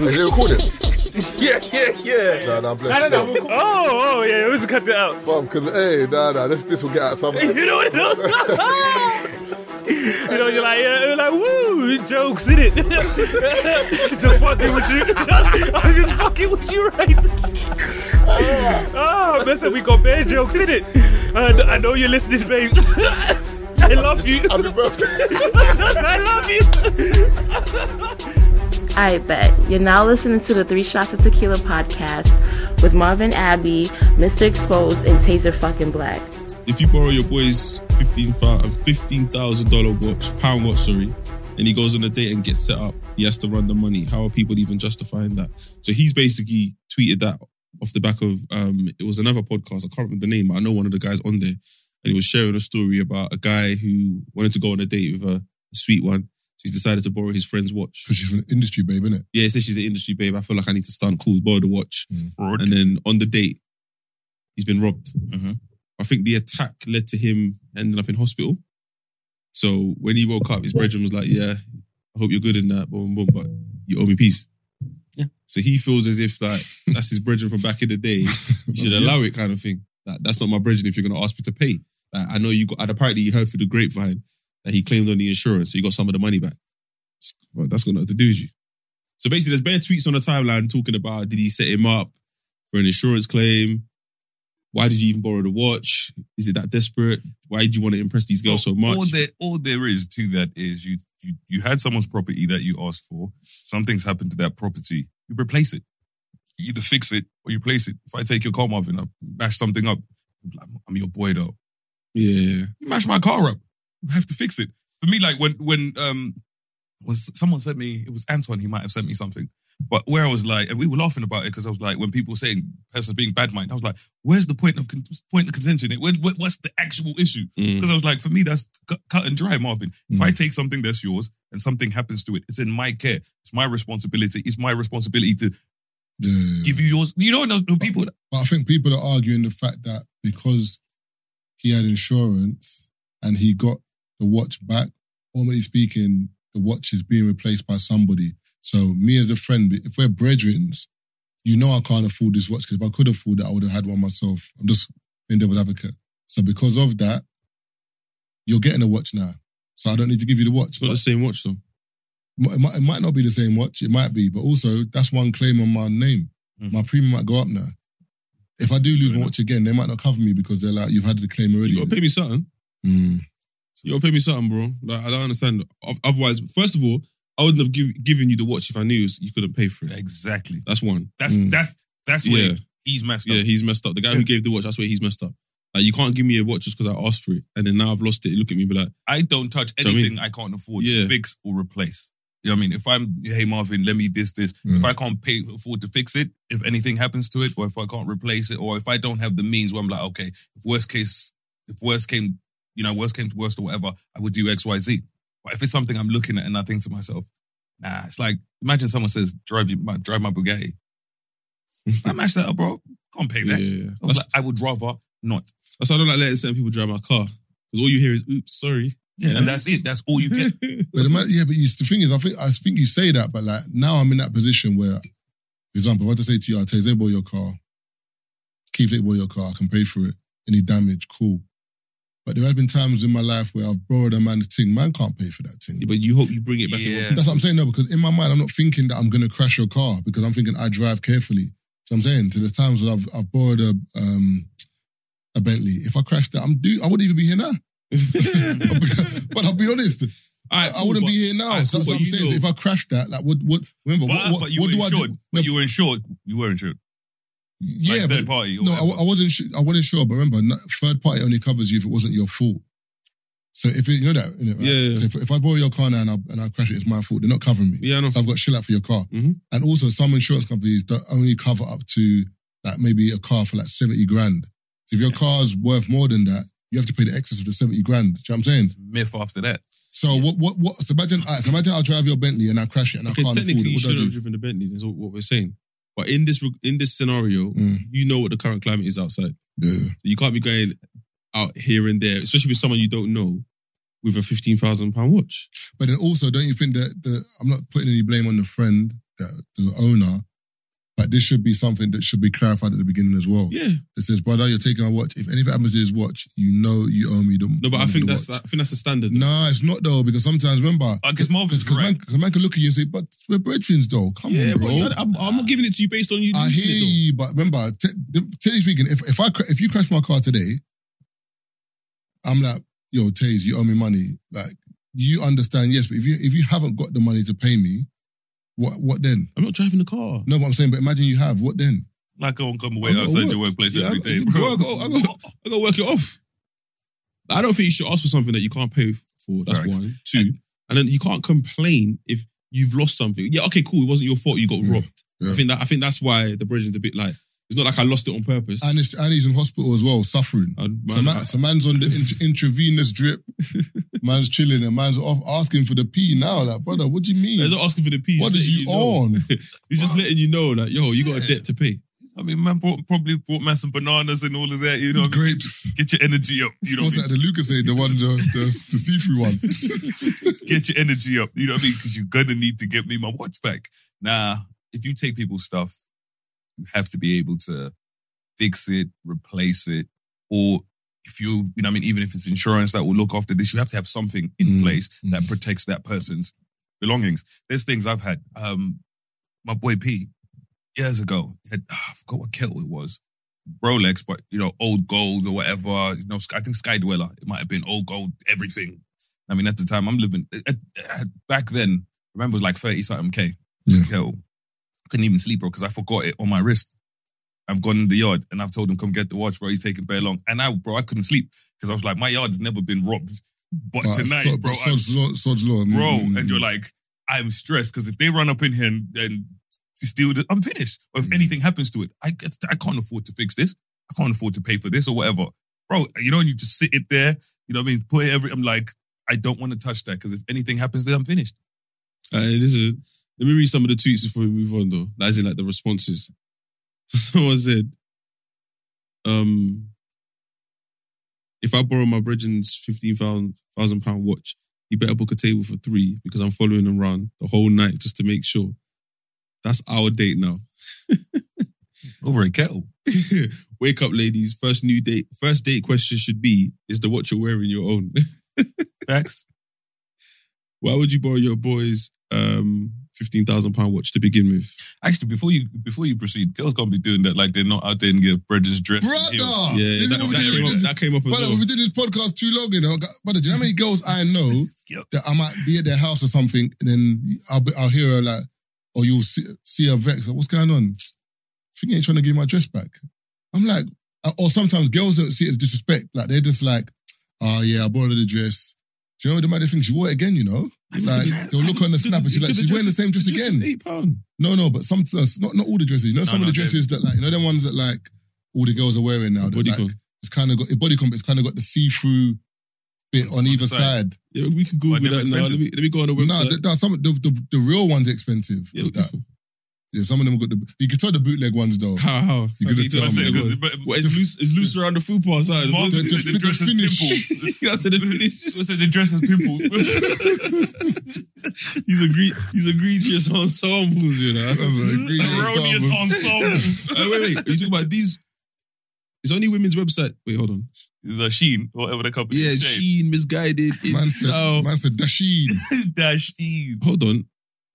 Is it recording? Yeah, yeah, yeah. Nah, nah, bless I you. don't know. Oh, oh, yeah. Let's cut that out. Mom, because, hey, nah, nah, this, this will get out some. You know what? you know, you're like, yeah, you're like, woo, jokes in it. just fucking with you. I was just fucking with you, right? oh, listen, we got bad jokes in it. Uh, I know you're listening, babes. I love you. Happy birthday. I love you. I bet. You're now listening to the Three Shots of Tequila podcast with Marvin Abbey, Mr. Exposed, and Taser fucking Black. if you borrow your boy's fifteen thousand dollar watch, pound watch, sorry, and he goes on a date and gets set up, he has to run the money. How are people even justifying that? So he's basically tweeted that off the back of um, it was another podcast. I can't remember the name, but I know one of the guys on there, and he was sharing a story about a guy who wanted to go on a date with a sweet one. So he's decided to borrow his friend's watch. Because she's an industry babe, innit? Yeah, he says she's an industry babe. I feel like I need to stunt cool, borrow the watch. Fraud. And then on the date, he's been robbed. Mhm. I think the attack led to him ending up in hospital. So when he woke up, his brethren was like, "Yeah, I hope you're good in that, boom, boom, but you owe me peace." Yeah. So he feels as if like that's his brethren from back in the day. You should allow it, kind of thing. Like, that's not my brethren if you're gonna ask me to pay. Like, I know you got. And apparently, you heard through the grapevine that he claimed on the insurance, so you got some of the money back. Well, that's got nothing to do with you. So basically, there's bare tweets on the timeline talking about did he set him up for an insurance claim? Why did you even borrow the watch? Is it that desperate? Why did you want to impress these girls so much? All there, all there is to that is you, you you had someone's property that you asked for. Something's happened to that property. You replace it. You either fix it or you place it. If I take your car, Marvin, I mash something up. I'm I'm your boy though. yeah, You mash my car up. You have to fix it. For me, like when when um was someone sent me, it was Anton, he might have sent me something. But where I was like, and we were laughing about it because I was like, when people were saying person's being bad mind, I was like, where's the point of con- point of contention? Where, where- what's the actual issue? Mm. Because I was like, for me, that's cut, cut and dry, Marvin. If I take something that's yours and something happens to it, it's in my care. It's my responsibility. It's my responsibility to Yeah. give you yours. You know, those those people. But I think people are arguing the fact that because he had insurance and he got the watch back, normally speaking, the watch is being replaced by somebody. So me as a friend, if we're brethren, you know I can't afford this watch because if I could afford it, I would have had one myself. I'm just being devil's advocate. So because of that, you're getting a watch now. So I don't need to give you the watch. it's not the same watch though. It might, it might not be the same watch. It might be, but also that's one claim on my name. Mhm. My premium might go up now. If I do lose Fair my enough. watch again, they might not cover me because they're like, you've had the claim already. You gotta pay me something. Mm. You gotta pay me something, bro. Like I don't understand. Otherwise, first of all, I wouldn't have give, given you the watch if I knew you couldn't pay for it. Exactly. That's one. That's Mm. that's that's where Yeah. he's messed up. Yeah, he's messed up. The guy who gave the watch, that's where he's messed up. Like you can't give me a watch just because I asked for it, and then now I've lost it. You look at me, and be like, I don't touch So I mean- anything I can't afford Yeah. to fix or replace. You know what I mean? If I'm, hey Marvin, let me this, this. Mm. If I can't pay afford to fix it, if anything happens to it, or if I can't replace it, or if I don't have the means where I'm like, okay, if worst case, if worst came, you know, worst came to worst or whatever, I would do X, Y, Z. But if it's something I'm looking at and I think to myself, nah, it's like imagine someone says, drive you, my, drive my Bugatti. I match that up, bro. Can't pay yeah, that. yeah. I, like, I would rather not. that's why I don't like letting certain people drive my car because all you hear is, "Oops, sorry." Yeah, and that's it. That's all you get. But the, ma- yeah, but you, the thing is, I think I think you say that, but like now I'm in that position where, for example, if I just say to you, I'll tell you, borrow your car, keep it, borrow your car, I can pay for it. Any damage, cool. But there have been times in my life where I've borrowed a man's thing. Man can't pay for that thing. Yeah, but you hope you bring it back. Yeah. That's what I'm saying, no, because in my mind, I'm not thinking that I'm going to crash your car because I'm thinking I drive carefully. So I'm saying to the times where I've, I've borrowed a um, a Bentley, if I crashed that, I'm do I wouldn't even be here now. but I'll be honest, Alright, I wouldn't but- be here now. alright, so cool, that's what I'm you saying. know- So if I crashed that, like, what, what, remember, But, what, what, but you what were do I insured. do? But No, you were insured. You were insured. Yeah, like but third party. no, I. I wasn't. Sure, I wasn't sure. But remember, third party only covers you if it wasn't your fault. So if it, you know that, right? Yeah, yeah. So if, if I borrow your car now and I, and I crash it, it's my fault. They're not covering me. Yeah, I know. So I've got chill out for your car. Mhm. And also, some insurance companies don't only cover up to like maybe a car for like seventy grand. So if your car's worth more than that, you have to pay the excess of the seventy grand. Do you know what I'm saying? myth after that. So what? What? What? So imagine. alright, so imagine I drive your Bentley and I crash it and Okay, I can't afford technically, it. you What do I should do? have driven the Bentley. That's what we're saying. But in this in this scenario, Mm. you know what the current climate is outside. Yeah. You can't be going out here and there, especially with someone you don't know, with a fifteen thousand pound watch. But then also, don't you think that the I'm not putting any blame on the friend the, the owner. But this should be something that should be clarified at the beginning as well. Yeah. It says, brother, you're taking a watch. If anything happens to his watch, you know you owe me the No, but I think that's watch. I think that's the standard. Nah, it's not though, because sometimes remember, I guess Marvin's because man. 'cause man can look at you and say, but we're brethren though. Come yeah, on, bro. I'm, I'm not giving it to you based on you. I hear it, you, but remember, t- technically speaking, if if I cra- if you crash my car today, I'm like, yo, Taze, you owe me money. Like, you understand, yes, but if you if you haven't got the money to pay me, what what then? I'm not driving the car. No, what I'm saying, but imagine you have. What then? Like I won't come away I gotta outside work. your workplace Yeah, every I- day, bro, bro. I got, I got, I got to work it off. I don't think you should ask for something that you can't pay for. That's Facts. one. Two, and then you can't complain if you've lost something. Yeah, okay, cool. It wasn't your fault. You got Yeah. robbed. Yeah. I think that. I think that's why the bridge is a bit like. It's not like I lost it on purpose. And, it's, and he's in hospital as well, suffering. And So, man, man, so man's on the int- intravenous drip. Man's chilling and man's off asking for the pee now. Like, brother, what do you mean? he's not asking for the piece. What is he's you know. on? He's just letting you know, like, yo, you got a debt to pay. I mean, man brought, probably brought man some bananas and all of that. You know, what I mean? Grapes. get your energy up. You know, What's what I that? The Lucozade, the one, the, the, the see-through one. get your energy up. You know what I mean? Because you're gonna need to get me my watch back. Now, if you take people's stuff, you have to be able to fix it, replace it, or if you, you know, I mean, even if it's insurance that will look after this, you have to have something in Mm, place that mm. protects that person's belongings. There's things I've had. Um, my boy P years ago he had ah, I forgot what kettle it was. Rolex, but you know, old gold or whatever. You know, I think Sky Dweller. It might have been old gold, everything. I mean, at the time, I'm living at, at- back then. Remember, it was like thirty something k. Yeah. Kettle. Couldn't even sleep, bro, because I forgot it on my wrist. I've gone in the yard and I've told him come get the watch, bro. He's taking very long, and I, bro, I couldn't sleep because I was like, my yard's never been robbed, but But tonight, so- bro, but I'm Sod's law, Sod's law. mm, bro, mm, and you're mm. like, I'm stressed because if they run up in here and, and steal it, I'm finished. Or if Mm. anything happens to it, I get, I can't afford to fix this. I can't afford to pay for this or whatever, bro. You know, and you just sit it there. You know what I mean? Put it every. I'm like, I don't want to touch that because if anything happens, then I'm finished. Uh, listen, let me read some of the tweets before we move on, though. As in, like the responses. Someone said, um, if I borrow my brethren's fifteen thousand pound watch, he better book a table for three because I'm following him around the whole night just to make sure. That's our date now. Over a kettle. Wake up, ladies. First new date. First date question should be: Is the watch you're wearing your own? Facts. Why would you borrow your boy's um fifteen thousand pound watch to begin with? Actually, before you before you proceed, girls gonna be doing that like they're not out there and get brethren's dress. Brother! heels. Yeah, This that, that came up, that came up as Brother, well. we did this podcast too long, you know. Brother, do you know how many girls I know Yep. that I might be at their house or something, and then I'll, be, I'll hear her like, or you'll see, see her vex, like, what's going on? I think you ain't trying to give my dress back. I'm like, or sometimes girls don't see it as disrespect. Like, they're just like, oh yeah, I borrowed the dress. Do you know the matter thing? She wore it again, you know? It's like, they'll look on the snap and she's like, she's wearing the same dress again. Eight pound. No, no, but some uh, not not all the dresses. You know, some of the dresses that like you know them ones that like all the girls are wearing now. That, Bodycon. like, it's kind of got a bodycon, but it's kind of got the see through bit on, On either side. side. Yeah, we can Google they're that now. Let me, let me go on the website. th- th- some the, the the real ones expensive. yeah, with that. Yeah, some of them got the. You can tell the bootleg ones though. how how? You could just tell I me. said, go 'cause on? it- but- What, it's loose, it's loose around the football side. Mark The- said the- the the dress has finish. pimples. I said the finish. I said the dress has pimples. He's a agreed. He's egregious ensembles, you know. That's Erroneous ensemble. ensembles. Uh, wait, wait. Are you talking about these? It's only women's website. Wait, hold on. The Sheen, whatever the company Yeah, is. Sheen Missguided. Man said, Oh, man said Dasheen. Dash Sheen. hold on.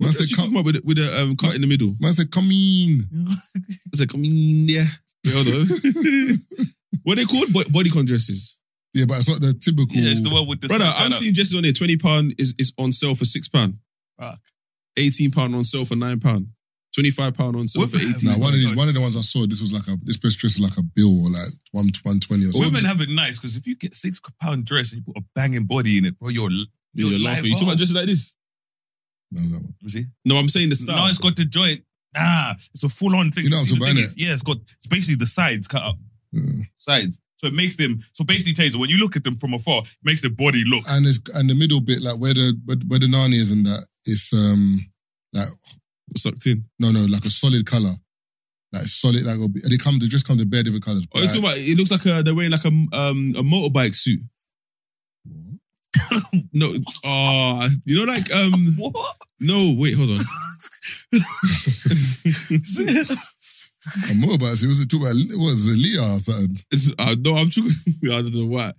Man said, you come, talking about with a, with the um, cut in the middle? man said, come in. I said, come in yeah. Wait, hold on. what they called? Bo- bodycon dresses. Yeah, but it's not the typical. Yeah, it's the one with the Brother, I'm up. seeing dresses on there. Twenty pound is is on sale for six pound. Fuck. Eighteen pound on sale for nine pound. Twenty five pound on sale for eighteen. Now, one of these, one of the ones I saw, this was like a this best dress was like a bill or like one one twenty or something. Women have it nice because if you get six pound dress and you put a banging body in it, bro, you're Yeah, you're, you're live laughing. You talking about dresses like this? No, no. You see? No, I'm saying the style. No, it's got the joint. Nah, it's a full on thing. You know what See, I'm the talking thing about, Yeah, it's got it's basically the sides cut up. Yeah. Sides. So it makes them so basically Taser, when you look at them from afar, it makes the body look And it's and the middle bit, like where the where, where the nani is and that, it's um like sucked in. no no like a solid color, like solid like and it comes the dress comes in bare different colors. Oh, you talking about? It looks like a, they're wearing like a um a motorbike suit. No, oh, you know, like um, what? no, wait, hold on. I'm more about it. Was it talking about what was it, Leah or something? It's, uh, I know I'm talking. I don't know why.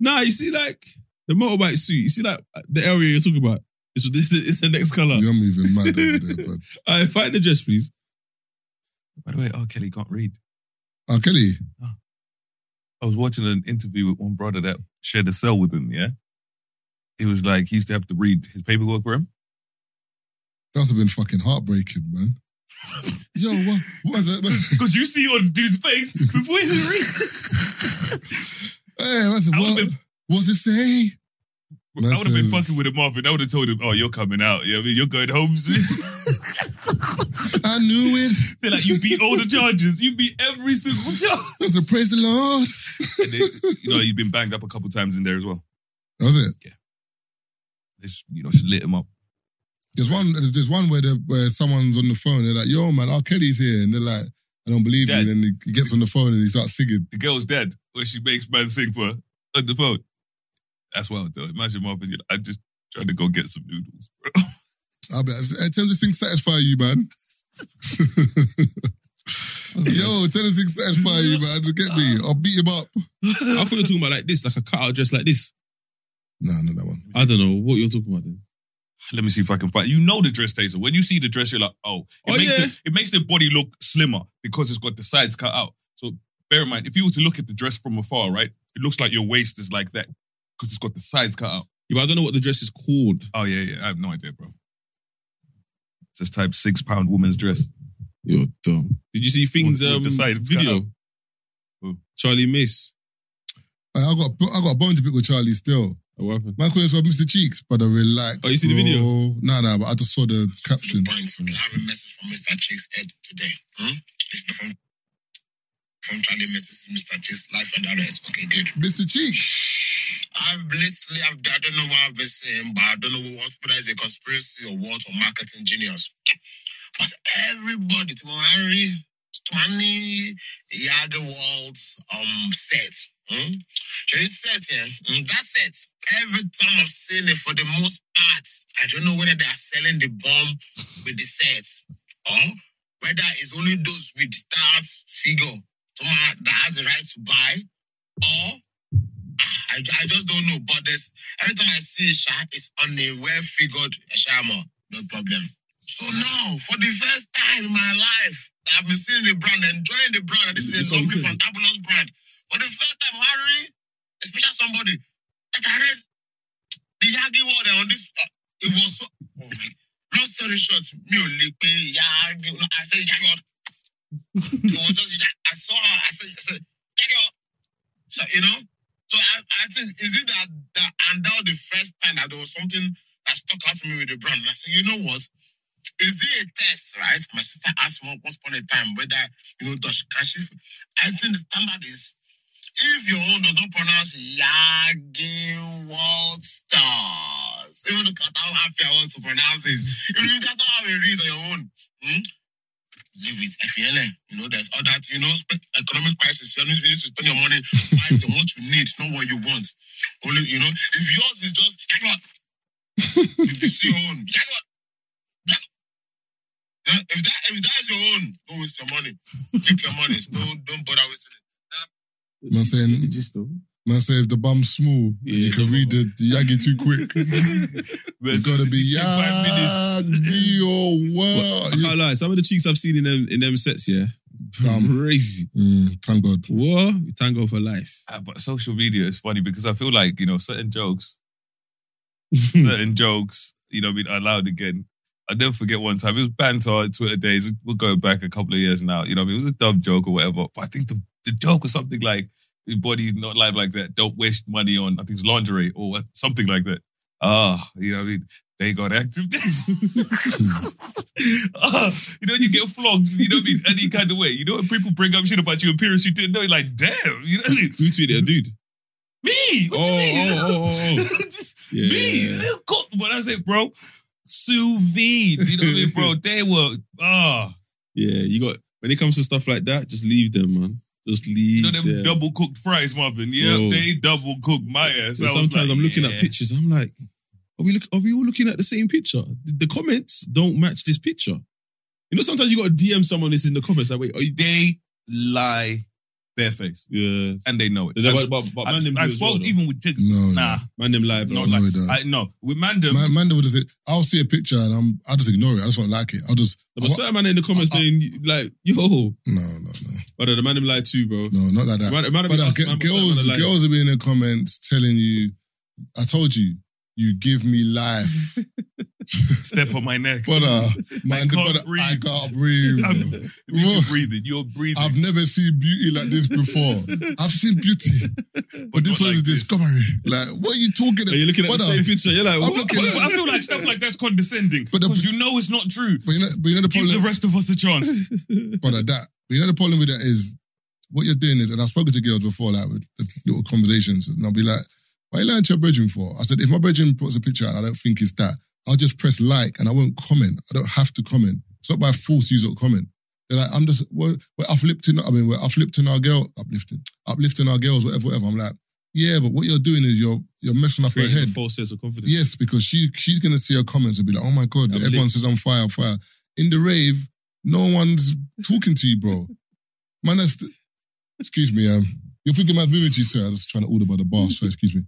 Nah, you see, like the motorbike suit. You see, like the area you're talking about. It's this. It's the next color. You're moving mad over there, but All right, find the dress, please. By the way, R. Kelly can't read. oh, Kelly, ah. I was watching an interview with one brother that shared a cell with him, yeah? He was like, he used to have to read his paperwork for him. that must have been fucking heartbreaking, man. Yo, what, what is it? Because you see on dude's face before he read. Hey, said, I what? been- What's it say? I would have been fucking with him Marvin. I would have told him, oh, you're coming out. Yeah, I mean, you're going home soon. I knew it. They're like, you beat all the charges. You beat every single charge. I said, praise the Lord. They, you know, he's been banged up a couple times in there as well. That was it. They just, you know, she lit him up. There's one. There's one where the, where someone's on the phone. They're like, "Yo, man, R. Kelly's here," and they're like, "I don't believe you." And then he gets on the phone and he starts singing. The girl's dead where she makes man sing for her on the phone. That's wild though. Imagine Marvin, you know, I just trying to go get some noodles, bro. I'll be like, hey, tell this thing satisfy you, man. Yo, tell this thing satisfy you, man. Get me. I'll beat him up. I thought you were talking about like this, like a cutout dress like this. Nah, not that one. I don't know what you're talking about. Then. Let me see if I can find. You know the dress taser. When you see the dress, you're like, oh, it Oh, makes yeah. the, it makes the body look slimmer because it's got the sides cut out. So bear in mind, if you were to look at the dress from afar, right, it looks like your waist is like that because it's got the sides cut out. Yeah, but I don't know what the dress is called. Oh yeah, yeah. I have no idea, bro. Just type six pound woman's dress. You're dumb. Did you see things With- with um, the sides video? out. Who? Charlie Mace. I got I got a bone to pick with Charlie still. Oh, What happened? My question was Mr. Cheeks, but brother, relax. Oh, you see the bro. video? Nah, nah, but I just saw the caption. Points. I have a message from Mr. Cheeks' Ed today. Hmm? It's the from from Charlie Mrs. Mr. Chicks life and direct. Okay, good. Mr. Cheeks. I've literally, I've, I don't know what I've been saying, but I don't know what whether it's a conspiracy or what or marketing genius. But everybody, to Henry, Twenty Yaga Waltz um set. Hmm? There is set here. Hmm, that set. Every time I've seen it, for the most part, I don't know whether they are selling the bomb with the set or whether it's only those with start figure someone that has the right to buy or ah, I, I just don't know. But there's every time I see a shot, it's on a well figured eh, shama. No problem. So now, for the first time in my life, I've been seeing the brand, enjoying the brand. and This is a lovely, fantabulous brand. For the first time, Harry, especially somebody I the Yagi word on this. Uh, it was so. Long story short, me only pay Yagi. No, I said Yagi. word. It was just Yagi. I saw her. I said, I said Yagi. word. So you know. So I, I think is it that that and that was the first time that there was something that stuck out to me with the brand. And I said, you know what? Is it a test, right? My sister asked me once upon a time whether you know does she, can she I think the standard is if your own does not pronounce Yagi World Stars, even the Qatar happy I want to pronounce it. Even if that's not how it reads on your own, hmm? leave it. FELA. You know, there's other, you know, economic crisis. You need to spend your money wisely what you need, not what you want. Only, you know, if yours is just, if you your own, You If that if that is your own, don't waste your money. Keep your money. Don't don't bother wasting it. Man saying, Just though. man say if the bum's small, Yeah, you can that's read the, the Yagi too quick. It's gotta be In five minutes. Yagi or But what? I can't lie. Some of the cheeks I've seen in them in them sets, yeah, Um, crazy. Mm, thank God. What? Tango for life. Ah, but social media is funny because I feel like, you know, certain jokes, certain jokes, you know, what I mean, are allowed again. I'll never forget one time. It was banter Twitter days. We're going back a couple of years now. You know, I mean, it was a dumb joke or whatever. But I think the, the joke was something like, your body's not live like that. Don't waste money on, I think it's lingerie or something like that. Ah, you know what I mean? They got active. ah, you know, you get flogged, you know what I mean? Any kind of way. You know, when people bring up shit about your appearance, you didn't know, you're like, damn, you know what I mean? Who tweeted a dude? Me? What Oh, you mean? oh, oh, oh, oh. Just Yeah. Me? But I say, bro, sous vide. You know what I mean, bro? They were, ah, Yeah, you got when it comes to stuff like that, just leave them, man. Just you leave know them them. double cooked fries, Marvin. Yeah, Bro. they double cooked my ass. So I was sometimes like, I'm looking yeah. at pictures. I'm like, are we look? Are we all looking at the same picture? The, the comments don't match this picture. You know, sometimes you got to DM someone this in the comments. Like, wait, are you? They lie barefaced. Yeah. And they know it. But, I've- but, but man I've, them do I've well, spoke though. even with chicks. No, Nah, Man them live, no, bro. no, like. I no with Mandem. Man, man, would say, I'll see a picture and I'm, I just ignore it. I just won't like it. I'll just, No, But certain man in the comments I- I- saying, like, yo, no, no, no, brother, the man them lie too, bro. no, not like that. Man, man, But uh, us, man, but certain girls, man are girls will be in the comments telling you, I told you, you give me life. Step on my neck. But uh, man, can't but I can't breathe. I'm- You're breathing. You're breathing. I've never seen beauty like this before. I've seen beauty, but this was one is like this. discovery. Like, what are you talking Are You're looking at the Brother, same picture? You're like, I'm what? looking but, but I feel like stuff like that's condescending But because you know it's not true. But you know, but you know the Give the rest of us a chance. brother, that. But you know the problem with that is what you're doing is, and I've spoken to girls before, like with little conversations, and I'll be like, "Why are you lying to your brethren for?" I said, "If my brethren puts a picture out, I don't think it's that. I'll just press like, and I won't comment. I don't have to comment. It's not by force you don't comment. They're like, I'm just we're, we're uplifting. I mean, we're uplifting our girl, uplifting, uplifting our girls, whatever, whatever. I'm like, yeah, but what you're doing is you're you're messing up her head. false sense of confidence. Yes, because she she's gonna see her comments and be like, "Oh my god, I'm everyone lit. says I'm fire, fire." In the rave, no one's talking to you, bro. Man, that's excuse me. Um, you're thinking about moving to you, sir. I was trying to order by the bar, so excuse me.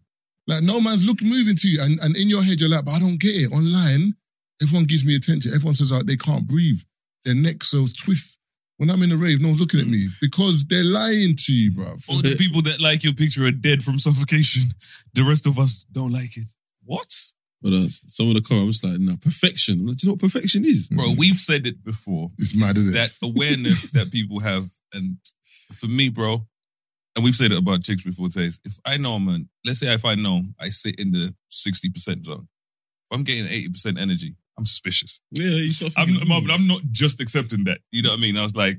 Like no man's looking moving to you, and and in your head you're like, "But I don't get it." Online, everyone gives me attention. Everyone says like they can't breathe. Their necks so twist. When I'm in the rave, no one's looking at me because they're lying to you, bro. All the people that like your picture are dead from suffocation. The rest of us don't like it. What? But uh, some of the comments, I'm just like, no, perfection. I'm like, Do you know what perfection is? Bro, we've said it before. It's mad, isn't it? That awareness that people have. And for me, bro, and we've said it about chicks before, Taze, if I know I'm an, let's say if I know I sit in the 60% zone, if I'm getting 80% energy, I'm suspicious. Yeah, you start I'm, I'm. I'm not just accepting that. You know what I mean? I was like,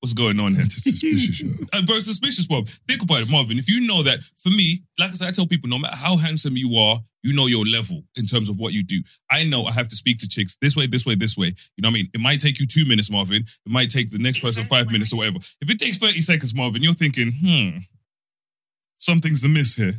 what's going on here? Suspicious, you know. And bro, suspicious, Bob. Think about it, Marvin. If you know that, for me, like I said, I tell people, no matter how handsome you are, you know your level in terms of what you do. I know I have to speak to chicks this way, this way, this way. You know what I mean? It might take you two minutes, Marvin. It might take the next person five minutes or whatever. If it takes 30 seconds, Marvin, you're thinking, hmm, something's amiss here.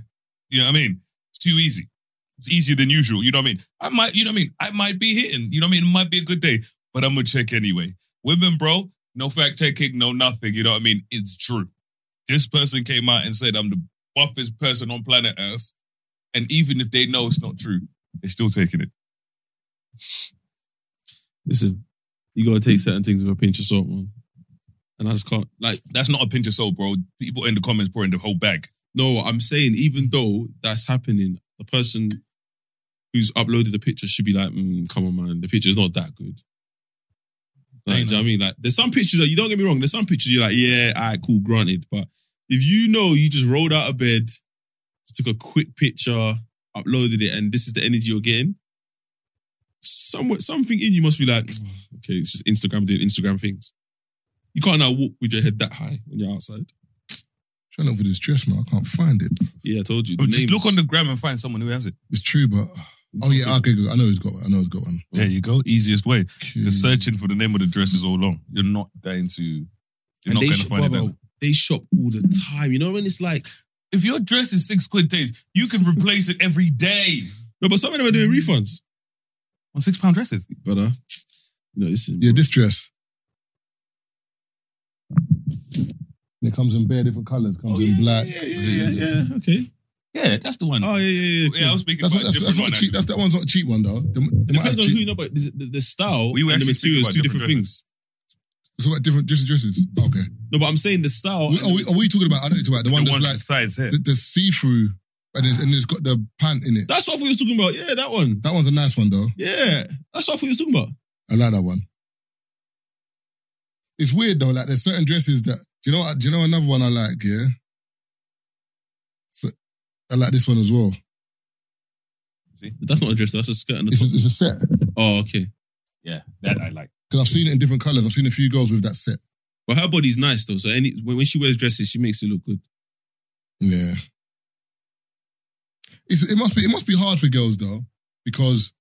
You know what I mean? It's too easy. It's easier than usual. You know what I mean? I might, you know what I mean? I might be hitting. You know what I mean? It might be a good day, but I'm gonna check anyway. Women, bro, no fact checking, no nothing. You know what I mean? It's true. This person came out and said I'm the buffest person on planet Earth, and even if they know it's not true, they're still taking it. Listen, you gotta take certain things with a pinch of salt, man. And I just can't. Like, That's not a pinch of salt, bro. People in the comments pouring the whole bag. no, I'm saying even though that's happening, the person who's uploaded the picture should be like, mm, come on, man, the picture's not that good. Like, do you know what I mean? Like, there's some pictures that you don't get me wrong. There's some pictures you're like, yeah, all right, cool, granted. But if you know you just rolled out of bed, just took a quick picture, uploaded it, and this is the energy you're getting, somewhere, something in you must be like, "Oh, okay, it's just Instagram doing Instagram things. You can't now walk with your head that high when you're outside. Trying to look for this dress, man. I can't find it. Yeah, I told you. Just names- look on the gram and find someone who has it. It's true, but oh yeah, okay, good. I know he's got one. I know he's got one. There you go. Easiest way. Cool. Because searching for the name of the dress is all long. You're not going to. You're And not they going to shop, find it. brother, That way. They shop all the time. You know when it's like, If your dress is six quid days, you can replace it every day no, but some of them are doing refunds. on six pound dresses. But uh, you know, this is Yeah, this dress. And it comes in bare different colours. Comes in black. Oh, Yeah, yeah, yeah, yeah. Okay. Yeah, that's the one. Oh yeah, yeah, yeah. yeah, I was speaking That's, about not, a that's, different that's one. a cheap. That's, that one's not a cheap one though. They, they might Depends on cheap, who you know, but the, the, the style We were and the actually material is two speaking different, about things. It's about different dresses. dresses. Oh, okay. No, but I'm saying the style. We, are, we, are we talking about? I know you're talking about the one that's one like sides here. the, the see-through, and it's, and it's got the pant in it. that's what I thought you was talking about. Yeah, that one. That one's a nice one though. Yeah, that's what I thought you was talking about. I like that one. It's weird though. Like there's certain dresses that. Do you know? what- Do you know another one I like? Yeah. So, I like this one as well. See, that's not a dress. That's a skirt and a It's top. a, it's a set Oh, okay. Yeah, that I like. because I've seen it in different colors. I've seen a few girls with that set. But her body's nice though. So any when, when she wears dresses, she makes it look good. Yeah. It's, it must be it must be hard for girls though because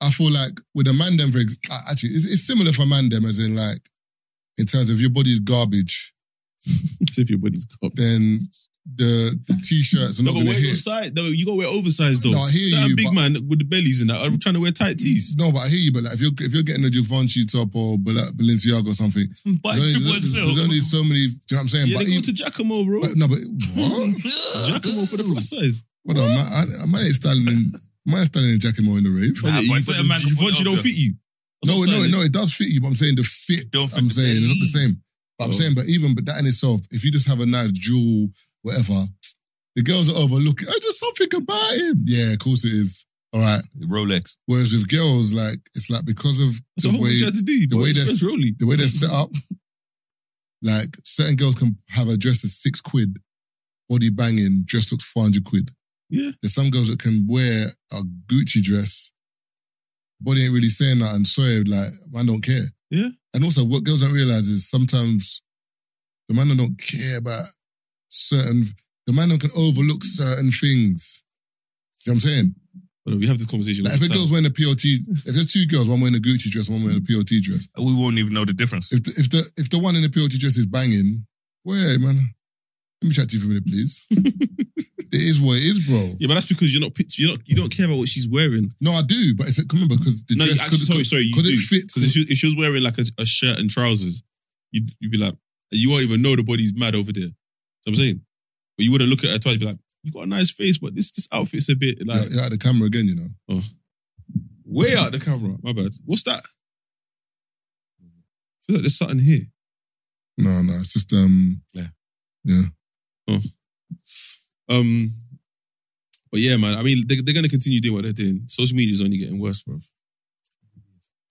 I feel like with a man them for ex- actually it's, it's similar for man them as in like in terms of your body's garbage As if your body's got. then the the t-shirts are No, not but gonna wear your hit. size. No, you gotta wear oversized though. No, I hear Certain you, big but- man with the bellies in that. I'm trying to wear tight tees. No, but I hear you. But like, if you're if you're getting a Givenchy top or Bal- Balenciaga or something, Buy there's only, triple there's, there's only so many. Do you know what I'm saying? Yeah, but they go even- to Jacamo, bro. but- no, but what? Jacamo for the plus size. What on, man. I, I might ain't styling in. I might ain't styling in Jacamo in the rave. Nah, you, but but certain man the can put Givenchy don't up fit you. That's No, no, no, it does fit you, but I'm saying the fit. Don't fit I'm saying it's not the same. But I'm saying, but even but that in itself, if you just have a nice jewel, whatever, the girls are overlooking. Oh, just something about him. Yeah, of course it is. All right. Rolex. Whereas with girls, like it's like because of the way you had to do. the way they're- the way they're set up, like certain girls can have a dress that's six quid, body banging, dress looks 400 quid. Yeah. There's some girls that can wear a Gucci dress, body ain't really saying that, and sorry, like, man don't care. Yeah. And also, what girls don't realize is sometimes the man don't care about certain, the man who can overlook certain things. See what I'm saying? We have this conversation. Like if a time. girl's wearing a POT, if there's two girls, one wearing a Gucci dress, one wearing a POT dress, We won't even know the difference. if the, if the if the one in the POT dress is banging, wait, man. Let me chat to you for a minute, please. it is what it is, bro. Yeah, but that's because you're not. You're not. You don't care about what she's wearing. No, I do, but it's remember because the No, dress actually, sorry, sorry, you do. it fits. Because if, she- if she was wearing like a, a shirt and trousers, you'd, you'd be like, you won't even know the body's mad over there. So I'm saying, but you wouldn't look at her twice. You'd be like, you got a nice face, but this this outfit's a bit like yeah, at the camera again, you know. oh, way out the camera. My bad. What's that? I feel like there's something here. No, no, it's just um, Yeah. yeah. Um, but yeah, man. I mean, they, they're gonna continue doing what they're doing. Social media is only getting worse, bro.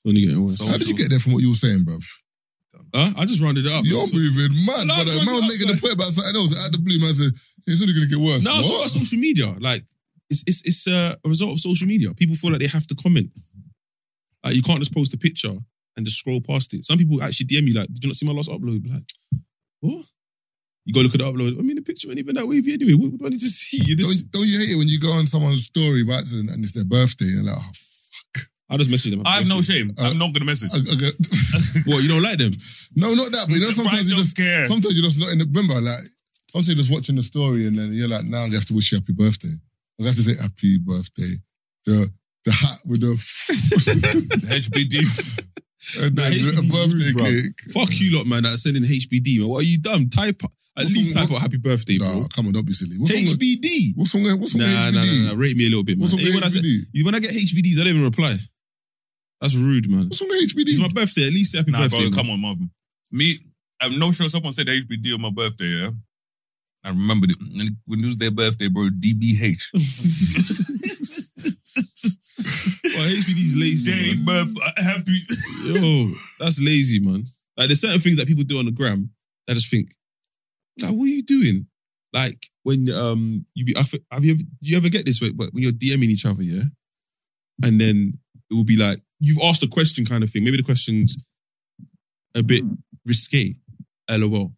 Only getting worse. How did you get there from what you were saying, bruv? Huh? I just rounded it up. You're moving mad, No, but I'm uh, trying man to- was making a point about something else. Out of the blue, man said it's only gonna get worse. No, I'm talking What? about social media. Like it's it's it's uh, a result of social media. People feel like they have to comment. Like you can't just post a picture and just scroll past it. Some people actually DM you like, "Did you not see my last upload?" Be like, what? You go look at the upload. I mean, the picture ain't even that wavy anyway. What, what do I need to see? You just, Don't, don't you hate it when you go on someone's story by accident and it's their birthday and like, oh, I just message them. I have no shame. Uh, I'm not gonna message. I, I get, What you don't like them? no, not that, but you know sometimes you don't just care. sometimes you're just not in the remember like sometimes you're just watching the story and then you're like, now I'm have to wish you happy birthday. I'm have to say happy birthday. The the hat with the HBD. and Nah, then the HBD birthday rude, cake. Fuck you lot, man. That's sending HBD, man. What are you dumb? Type at What's least type out happy birthday, bro. Nah, come on, don't be silly. What's wrong with HBD. what's wrong with what's wrong Nah, with nah, HBD? nah, nah. Rate me a little bit, man. What's wrong Hey, with when, I say, when I get HBDs, I don't even reply. That's rude, man. What's wrong with HBD? It's my birthday. At least say happy Nah, birthday. bro, man. come on, Marvin. Me, I'm not sure someone said HBD on my birthday, yeah? I remembered it. When it was their birthday, bro, DBH. Well, HBD's lazy, Day man. birth, uh, happy. Yo, that's lazy, man. Like, there's certain things that people do on the gram that I just think, like, what are you doing? Like, when um you be, have you ever, do you ever get this way, but when you're DMing each other, yeah? And then it will be like, you've asked a question kind of thing. Maybe the question's a bit risque, lol.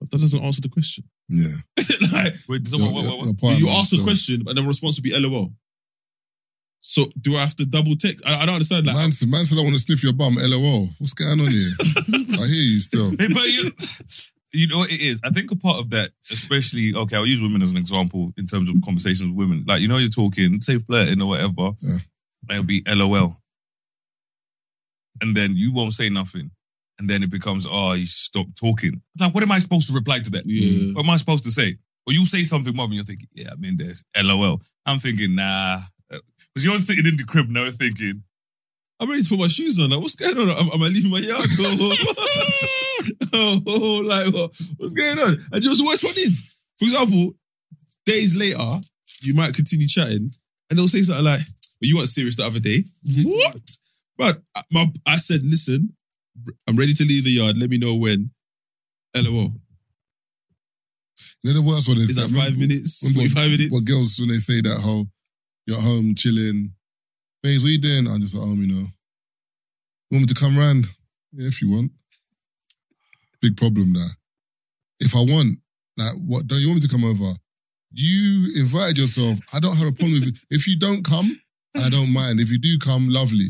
But that doesn't answer the question. Yeah. like, Wait, someone, what, what, what? You ask a so- question, but the response will be lol. So do I have to double text? I, I don't understand. Like, Man, said- man said I want to sniff your bum. LOL. What's going on here? I hear you still. Hey, but you, you know what it is? I think a part of that, especially, okay, I'll use women as an example in terms of conversations with women. Like, you know, you're talking, say flirting or whatever, Yeah. It'll be LOL. And then you won't say nothing. And then it becomes, oh, you stop talking. Like, what am I supposed to reply to that? yeah. What am I supposed to say? Or you say something, mom, and you're thinking, yeah, I'm in there. LOL. I'm thinking, nah. Because you're sitting in the crib now thinking, I'm ready to put my shoes on. Like, what's going on? Am, am I leaving my yard? oh, oh, like, what, what's going on? And just worst one is, for example, days later, you might continue chatting, and they'll say something like, "Well, you weren't serious the other day." Mm-hmm. What? But I- my, I said, "Listen, I'm ready to leave the yard. Let me know when." LOL. You know the worst one is, Is that remember- five minutes? remember Forty-five minutes? What girls when they say that how you're at home chilling, babes, what you doing? I'm just at home, you know. Want me to come round? Yeah, if you want. Big problem now. If I want, like, what? Don't you want me to come over? You invited yourself. I don't have a problem with it. If you don't come, I don't mind. If you do come, lovely.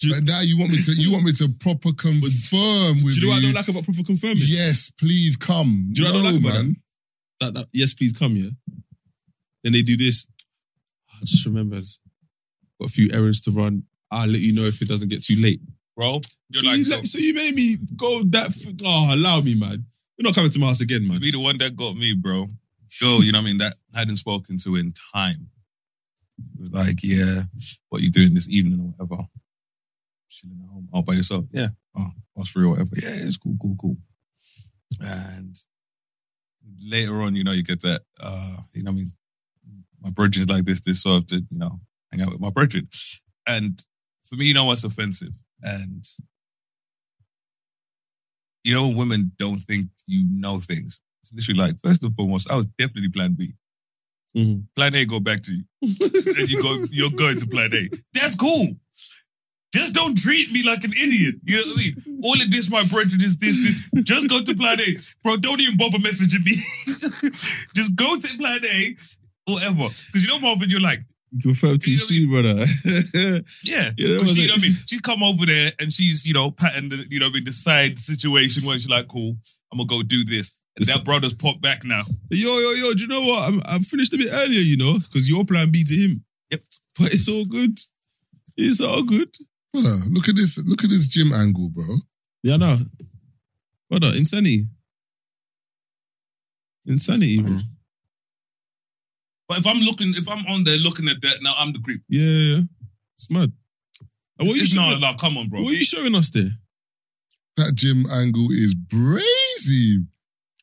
Do you- but now you want me to. You want me to proper confirm with you know what I you. don't like about proper confirming? Yes, please come. Do you know what I don't no, like about man. that, that yes, please come, yeah. Then they do this. I just remembered. Got a few errands to run. I'll let you know if it doesn't get too late. bro. So, like, you, so, let- so you made me go that. F- oh, allow me, man. You're not coming to my house again, man. be the one that got me, bro. Girl, you know what I mean? That hadn't spoken to in time. It was like, yeah, what are you doing this evening or whatever? Chilling at home all by yourself. Yeah. Oh, what's free or whatever. Yeah, it's cool, cool, cool. And later on, you know, you get that, uh, you know I mean? My brethren like this, this, so I have to, you know, hang out with my brethren. And for me, you know what's offensive? And you know, women don't think you know things. It's literally like, first and foremost, I was definitely plan B. Mhm. Plan A go back to you. and you go, you're going to plan A. That's cool. Just don't treat me like an idiot. You know what I mean? All of this, my brethren, is this, this. Just go to plan A. Bro, don't even bother messaging me. Just go to plan A, whatever. Because you know, Marvin, you're like, You confirm too You know brother. yeah. 'Cause was she, you know what I mean? She's come over there and she's, you know, patting the, you know, what I mean, the side situation where she's like, cool, I'm gonna go do this. And that brother's popped back now. yo, yo, yo, do you know what? I'm, I'm finished a bit earlier, you know, because you're plan B to him. Yep. But it's all good. It's all good. Brother, look at this. Look at this gym angle, bro. Yeah, no. Brother, insanity. Insanity, bro. Mm-hmm. But if I'm looking, if I'm on there looking at that, now I'm the creep. Yeah, yeah, yeah. It's mad. And what, are you It's no, showing, no, come on, bro. what are you showing us there? That gym angle is brazy.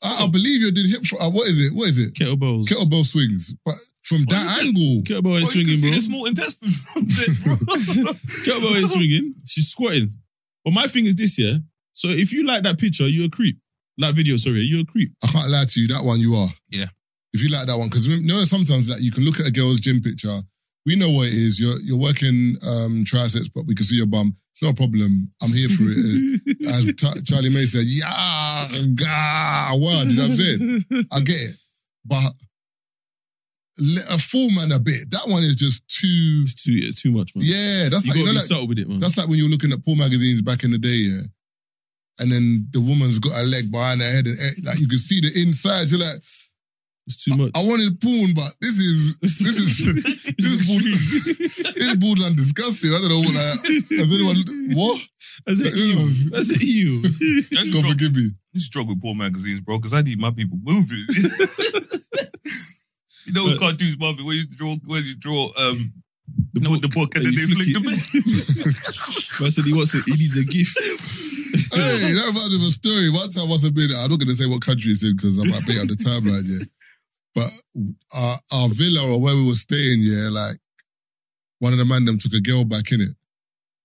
I, I believe you did hip. Uh, what is it? What is it? Kettlebells. Kettlebell swings, but from that angle, Kettlebell is Bro, you can swinging, see bro. the small intestines from there, bro. Kettlebell is swinging. She's squatting. But my thing is this, yeah. So if you like that picture, you're a creep. That video, sorry, you're a creep. I can't lie to you. That one you are. Yeah. If you like that one, because you know sometimes that you can look at a girl's gym picture. We know what it is. You're you're working um, triceps, but we can see your bum. It's not a problem. I'm here for it. As T- Charlie May said, yeah, God, word. You know what I'm saying? I get it, but let a full man a bit. That one is just too. It's too, it's too much, man. Yeah, that's you like gotta you know, be like, subtle with it, man. that's like when you were looking at porn magazines back in the day, yeah. And then the woman's got her leg behind her head, and eh, like you can see the inside. You're like, It's too much. I wanted porn, but this is this is this is borderline, this is borderline disgusting. I don't know what. Like, has anyone what? That's it, you. That's it, you. God struggle, forgive me. I struggle with porn magazines, bro, because I need my people moving. you know, in But- cartoons, Marvin, where you draw, where you draw, um, The you know, the book and then and they flick flick the it. Man said he wants it. He needs a gift. Hey, that reminds me of a story. One time, I must have been. I'm not going to say what country it's in because I might be on the timeline. Yeah, but our, our villa or where we were staying, yeah, like one of the man them took a girl back in it.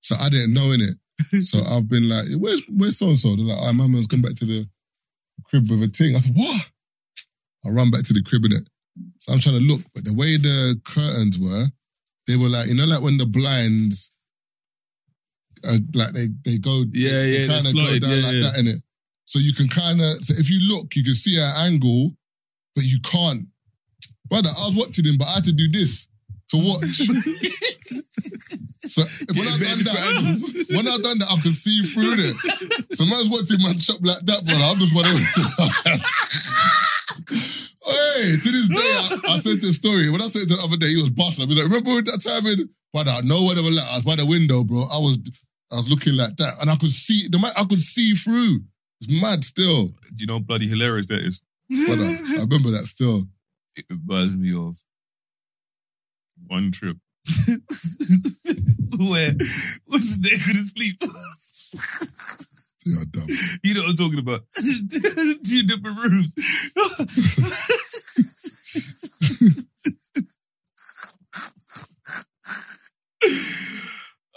So I didn't know in it. So I've been like, where's where's so and so? They're like, oh, my man's come back to the crib with a thing. I said, what? I run back to the crib in it. So I'm trying to look, but the way the curtains were, they were like, you know, like when the blinds, uh, like they they go, Yeah, they, yeah, kind of go down yeah, like yeah. that in it. So you can kind of, so if you look, you can see an angle, but you can't. Brother, I was watching him, but I had to do this to watch. so when I done that, when I done that, I could see through it. So man's watching man chop like that, brother. I'm just wondering. hey, to this day, I, I said the story. When I said it the other day, he was busting. I was like, remember that time in, brother, no one ever let I was by the window, bro. I was I was looking like that. And I could see the man, I could see through. It's mad still. Do you know how bloody hilarious that is? Brother, I remember that still. It reminds me of one trip where what's the name couldn't sleep. You're dumb. You know what I'm talking about? Two different rooms.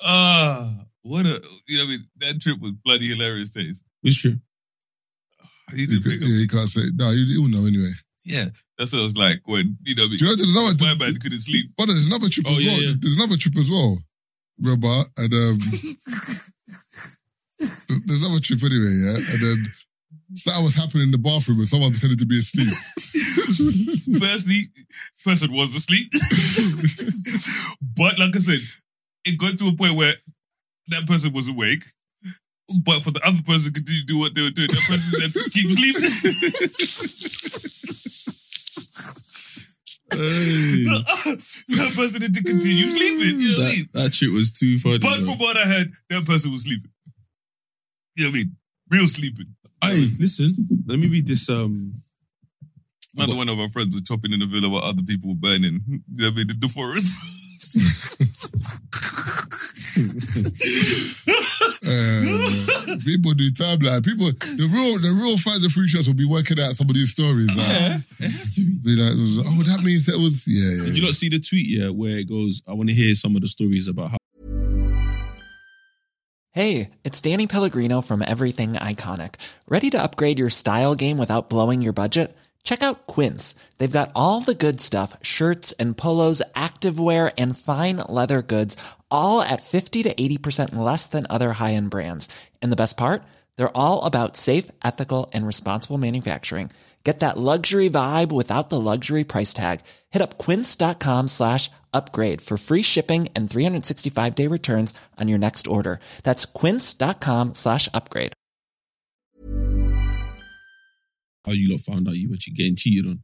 Ah, what a you know I mean that trip was bloody hilarious days. It's true. I pick up. yeah, you can't say no, you, you will know anyway. Yeah, that's what it was like when you know Do you know there's another my man couldn't sleep. Brother, there's another trip Oh, as yeah, well. yeah. There's another trip as well. Remember? And um th- there's another trip anyway, yeah. And then something was happening in the bathroom and someone pretended to be asleep. Firstly, person was asleep. but like I said, it got to a point where that person was awake. But for the other person to continue to do what they were doing, that person said, keep sleeping. Hey. that person didn't continue sleeping. You know what I mean? that, that shit was too funny. But from what I heard, that person was sleeping. You know what I mean? Real sleeping. Hey, listen, let me read this. Um, Another one of our friends was chopping in the villa while other people were burning. You know what I mean? The forest. Uh, people do timeline. People, the real, the real fans of free shots will be working out some of these stories. Like, be like, oh, that means that was yeah, yeah. Did you not see the tweet yet where it goes? I want to hear some of the stories about how Hey, it's Danny Pellegrino from Everything Iconic. Ready to upgrade your style game without blowing your budget? Check out Quince. They've got all the good stuff shirts and polos, activewear, and fine leather goods, all at 50 to 80% less than other high end brands. And the best part? They're all about safe, ethical, and responsible manufacturing. Get that luxury vibe without the luxury price tag. Hit up quince.com slash upgrade for free shipping and 365 day returns on your next order. That's quince.com slash upgrade. how you lot found out you were che- getting cheated on.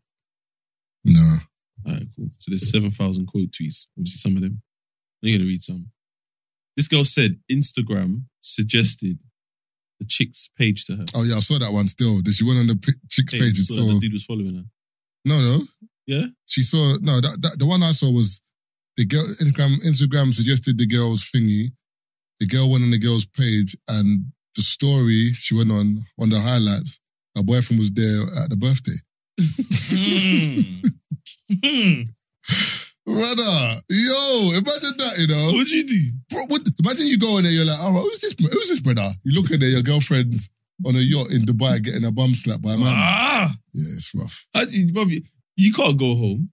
Nah. All right, cool. So there's 7,000 quote tweets. Obviously, some of them. I'm going to read some. This girl said Instagram suggested the chick's page to her. Oh yeah, I saw that one. Still, did she went on the pi- chick's Hey, page and saw saw? the dude was following her. No, no. Yeah? She saw no. That, that the one I saw was the girl. Instagram Instagram suggested the girl's thingy. The girl went on the girl's page, and the story she went on on the highlights. Her boyfriend was there at the birthday. Hmm. Brother, yo, imagine that, you know. What'd you do? Bro, what, imagine you go in there, you're like, all right, who's this? Who's this brother? You look at there, your girlfriend's on a yacht in Dubai getting a bum slapped by a man. ah, Yeah, it's rough. How you, Bobby, you can't go home.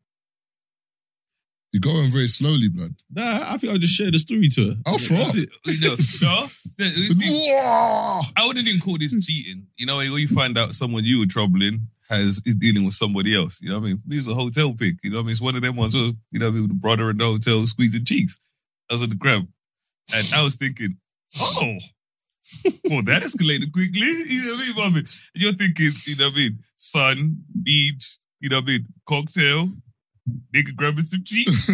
You're going very slowly, blood. Nah, I think I'll just share the story to her. Oh, for That's it. you know, no, the- the- Whoa! I wouldn't even call this cheating. You know, when you find out someone you were troubling has is dealing with somebody else. You know what I mean? Me, it's a hotel pic. You know what I mean? It's one of them ones. where, You know I mean? With the brother in the hotel squeezing cheeks. I was on the gram, and I was thinking, oh. Well, that escalated quickly. You know what I mean, Bobby? You're thinking, you know what I mean? Sun, beach, you know what I mean? Cocktail, nigga grabbing some cheeks.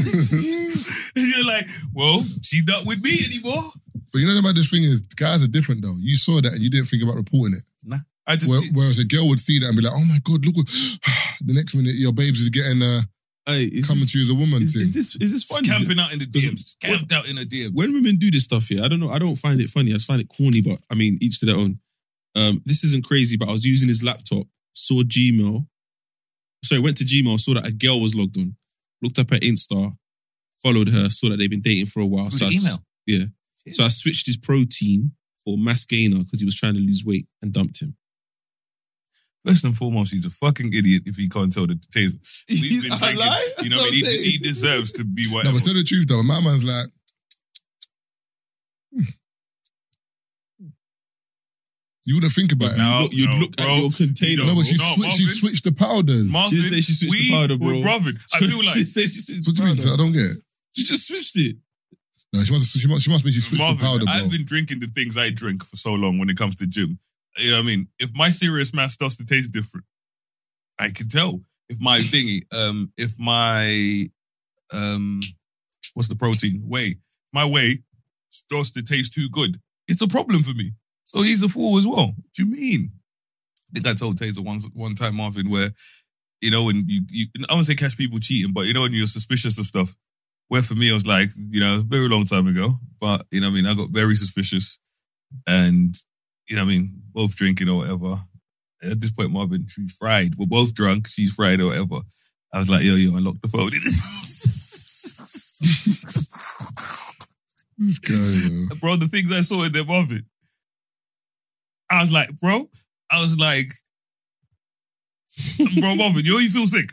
and you're like, well, she's not with me anymore. But you know about this thing is guys are different though. You saw that and you didn't think about reporting it. Nah, I just Where, whereas a girl would see that and be like, "Oh my god, look!" What, the next minute your babes is getting uh, Hey, is coming this, to you as a woman is, thing. is this is this funny? camping out in the Does it- DMs. Camped out in the DMs. when women do this stuff here, I don't know. I don't find it funny. I just find it corny, but I mean, each to their own. Um, this isn't crazy, but I was using his laptop, saw Gmail. Sorry, went to Gmail, saw that a girl was logged on, looked up her Insta, followed her, saw that they've been dating for a while. Through so the I s- email? yeah. So I switched his protein for mass gainer because he was trying to lose weight and dumped him. First and foremost, he's a fucking idiot if he can't tell the taste. We've been drinking. lie? You know, what I mean? he, he deserves to be no, whatever. but tell the truth though, my man's like, hmm. you wouldn't think about it. No, You'd no, look at your container. No, but she, No, switched, she switched the powders. Marvin, She didn't say she switched we the powder, bro. were brothers. I feel like she said she switched what do you mean? I don't get it. She just switched it. No, she must. She must. She must mean she switched Marvin, the powder, bro. I've been drinking the things I drink for so long when it comes to gym. You know what I mean? If my serious mass starts to taste different, I can tell. If my thingy, um, if my, um, what's the protein? Whey. My whey starts to taste too good. It's a problem for me. So he's a fool as well. What do you mean? I think I told Taser once, one time, Marvin, where, you know, when you, you I won't say catch people cheating, but you know, when you're suspicious of stuff, where for me, I was like, you know, a very long time ago, but you know, what I mean, I got very suspicious and, you know, what I mean, both drinking or whatever. At this point, Marvin, she's fried. We're both drunk. She's fried or whatever. I was like, yo, yo, unlock the phone. This guy, yo. bro, the things I saw in them Marvin. I was like, bro, I was like, bro, Marvin, you know you feel sick.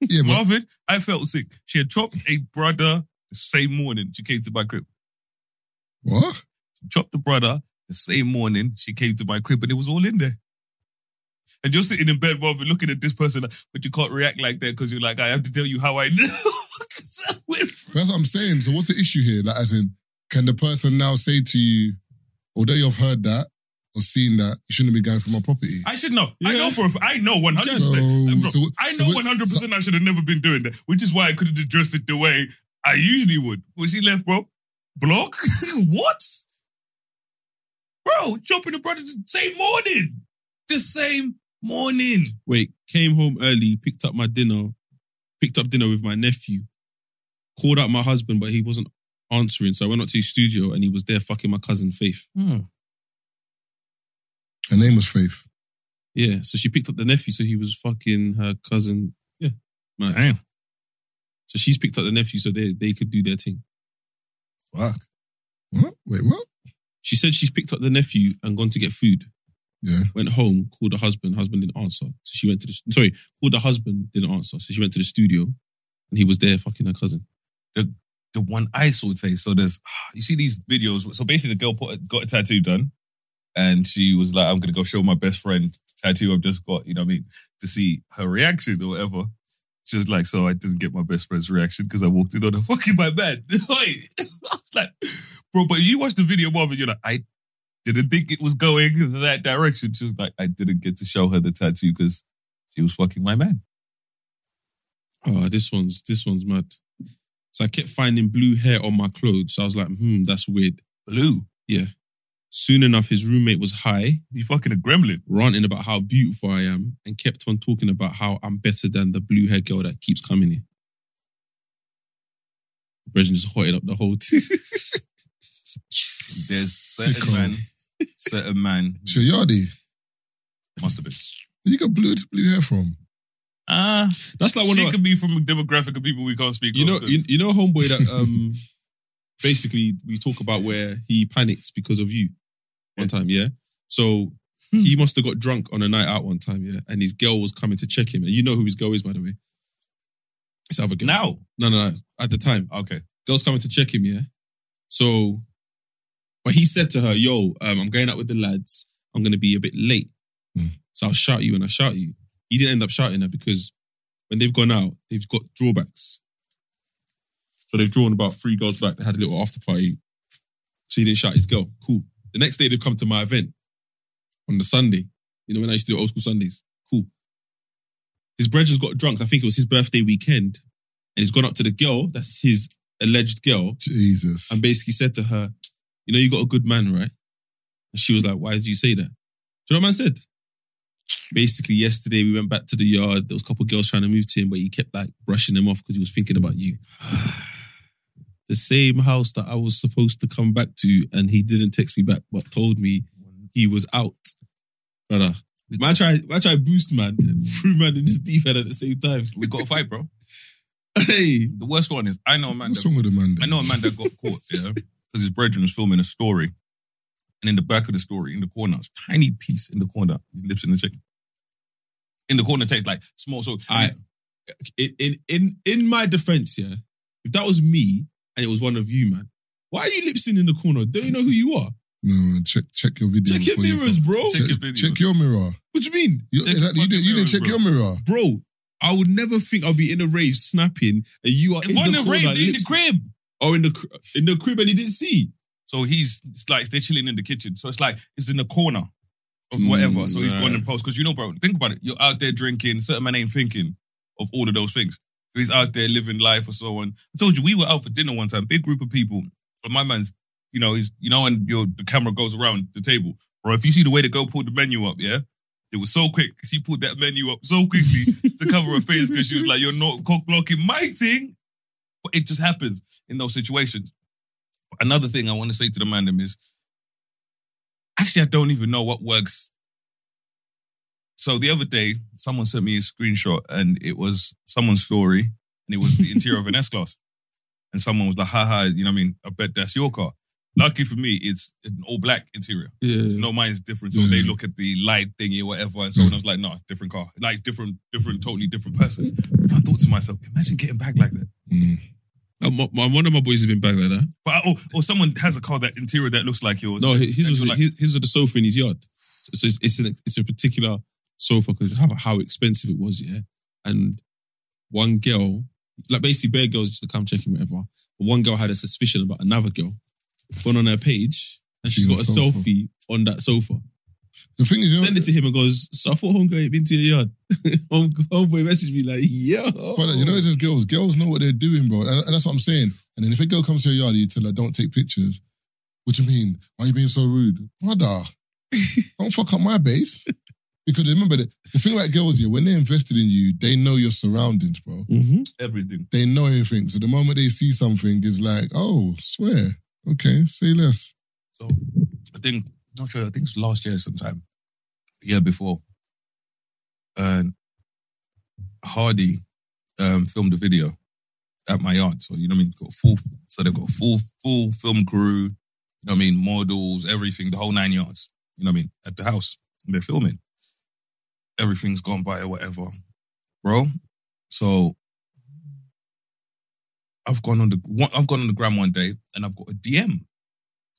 Yeah, but Marvin, I felt sick. She had chopped a brother the same morning she came to my crib. what? Chopped the brother the same morning she came to my crib and it was all in there. And you're sitting in bed, Marvin, looking at this person, but you can't react like that because you're like, I have to tell you how I know. I That's what I'm saying. So what's the issue here? Like, as in, can the person now say to you, although you've heard that, or seen that you shouldn't be going for my property. I should know. I know for a I know one hundred So- percent. I know one hundred percent. I should have never been doing that, which is why I couldn't address it the way I usually would. When she left, bro, block what? Bro, jumping the brother the same morning, the same morning. Wait, came home early, picked up my dinner, picked up dinner with my nephew, called out my husband, but he wasn't answering. So I went up to his studio and he was there fucking my cousin Faith. Hmm. Her name was Faith. Yeah. So she picked up the nephew, so he was fucking her cousin. Yeah. Man. Damn, So she's picked up the nephew so they, they could do their thing. fuck. What? Wait, what? She said she's picked up the nephew and gone to get food. Yeah. Went home, called the husband. Husband didn't answer. So she went to the sorry, called the husband, didn't answer. So she went to the studio and he was there fucking her cousin. the the one I saw today. So there's, you see these videos. So basically, the girl put, got a tattoo done, and she was like, "I'm gonna go show my best friend the tattoo I've just got." You know what I mean? To see her reaction or whatever. She was like, "So I didn't get my best friend's reaction because I walked in on a fucking my man." Wait, I was like, "Bro, but you watch the video, mom, and you're like, I didn't think it was going that direction." She was like, "I didn't get to show her the tattoo because she was fucking my man." Oh, this one's this one's mad. So I kept finding blue hair on my clothes. So I was like, hmm, that's weird. Blue, Yeah. Soon enough, his roommate was high, you fucking a gremlin. ranting about how beautiful I am, and kept on talking about how I'm better than the blue hair girl that keeps coming here. Brethren just hotted up the whole team. There's certain Sicko. man, certain man Yardi, must have been. where you got blue blue hair from? Ah, That's like one she of could be from a demographic of people we can't speak. you of, know 'cause- you, you know homeboy that um basically we talk about where he panics because of you one time yeah so he must have got drunk on a night out one time yeah and his girl was coming to check him and you know who his girl is by the way it's other girl now. no no no at the time Okay, girl's coming to check him yeah so but he said to her yo um, I'm going out with the lads I'm gonna be a bit late Hmm. so I'll shout you and I'll shout you he didn't end up shouting her because when they've gone out they've got drawbacks so they've drawn about three girls back. They had a little after party. So he didn't shout his girl. Cool. The next day they've come to my event on the Sunday. You know when I used to do old school Sundays. His brother's got drunk. I think it was his birthday weekend. And he's gone up to the girl, that's his alleged girl, Jesus. and basically said to her, You know, you got a good man, right? And she was like, Why did you say that? Do you know what man said? Basically, yesterday we went back to the yard. There was a couple of girls trying to move to him, but he kept like brushing them off because he was thinking about you. the same house that I was supposed to come back to, and he didn't text me back, but told me he was out. Brother. Man try, man try boost man, and threw man into the deep end at the same time. we got a fight, bro. Hey, The worst one is I know a man. What's That, wrong with the man? I know a man that got caught, yeah, because his brethren was filming a story, and in the back of the story, in the corner, it's a tiny piece in the corner, his lips in the chicken. In the corner, text like small. So I, in, in in in my defense, yeah, if that was me and it was one of you, man, why are you lip syncing in the corner? Don't you know who you are? No, man, check check your video. Check your before you mirrors, go. bro. Check, Check your video. check your mirror. What do you mean, You, Check exactly, your you, didn't, you didn't fucking check your mirror. bro? I would never think I'll be in a rave snapping and you are It in wasn't the a corner. rape, they in the lip- crib. or in the cr- in the crib, and he didn't see. So he's it's like they're chilling in the kitchen. So it's like it's in the corner of whatever. so he's Mm, gone right. and post because you know, bro. Think about it. You're out there drinking. Certain man ain't thinking of all of those things. So he's out there living life or so on. I told you we were out for dinner one time. Big group of people. But my man's, you know, he's you know, and your the camera goes around the table, bro. If you see the way the girl pulled the menu up, yeah. It was so quick. She pulled that menu up so quickly to cover her face because she was like, "You're not cock blocking my thing." But it just happens in those situations. Another thing I want to say to the man them is, actually, I don't even know what works. So the other day, someone sent me a screenshot and it was someone's story and it was the interior of an S class. And someone was like, haha, you know what I mean? I bet that's your car. Lucky for me, it's an all black interior. Yeah, No, mine's different. So they look at the light thingy or whatever, and someone was like, "No, different car, like different, different, totally different person." And I thought to myself, imagine getting back like that. Mm. Uh, my, my- one of my boys has been back like that. But oh, or someone has a car that interior that looks like yours. No, his was like, his, his was the sofa in his yard. So it's it's, an, it's a particular sofa because of how expensive it was, yeah. And one girl, like basically, bare girls used to come checking whatever. But one girl had a suspicion about another girl. Gone on her page and she's got a sofa. selfie on that sofa. The thing is, you know, Send it to him and goes, so I thought homegirl ain't been to your yard. Home, homeboy messaged me like, yo. But you know, it's with girls. Girls know what they're doing, bro, and, and that's what I'm saying. And then if a girl comes to your yard, you tell her, "Don't take pictures." What do you mean? Why are you being so rude, brother? don't fuck up my base. Because remember, the, the thing about girls here, when they're invested in you, they know your surroundings, bro. hmm Everything. They know everything. So the moment they see something, it's like, oh, swear. Okay, say less. So I think not sure. I think it's last year sometime, year before. And Hardy um, filmed a video at my yard. So you know what I mean. Got full. So they've got full full film crew. You know what I mean. Models, everything, the whole nine yards. You know what I mean. At the house, they're filming. Everything's gone by or whatever, bro. So I've gone on the I've gone on the gram one day and I've got a DM.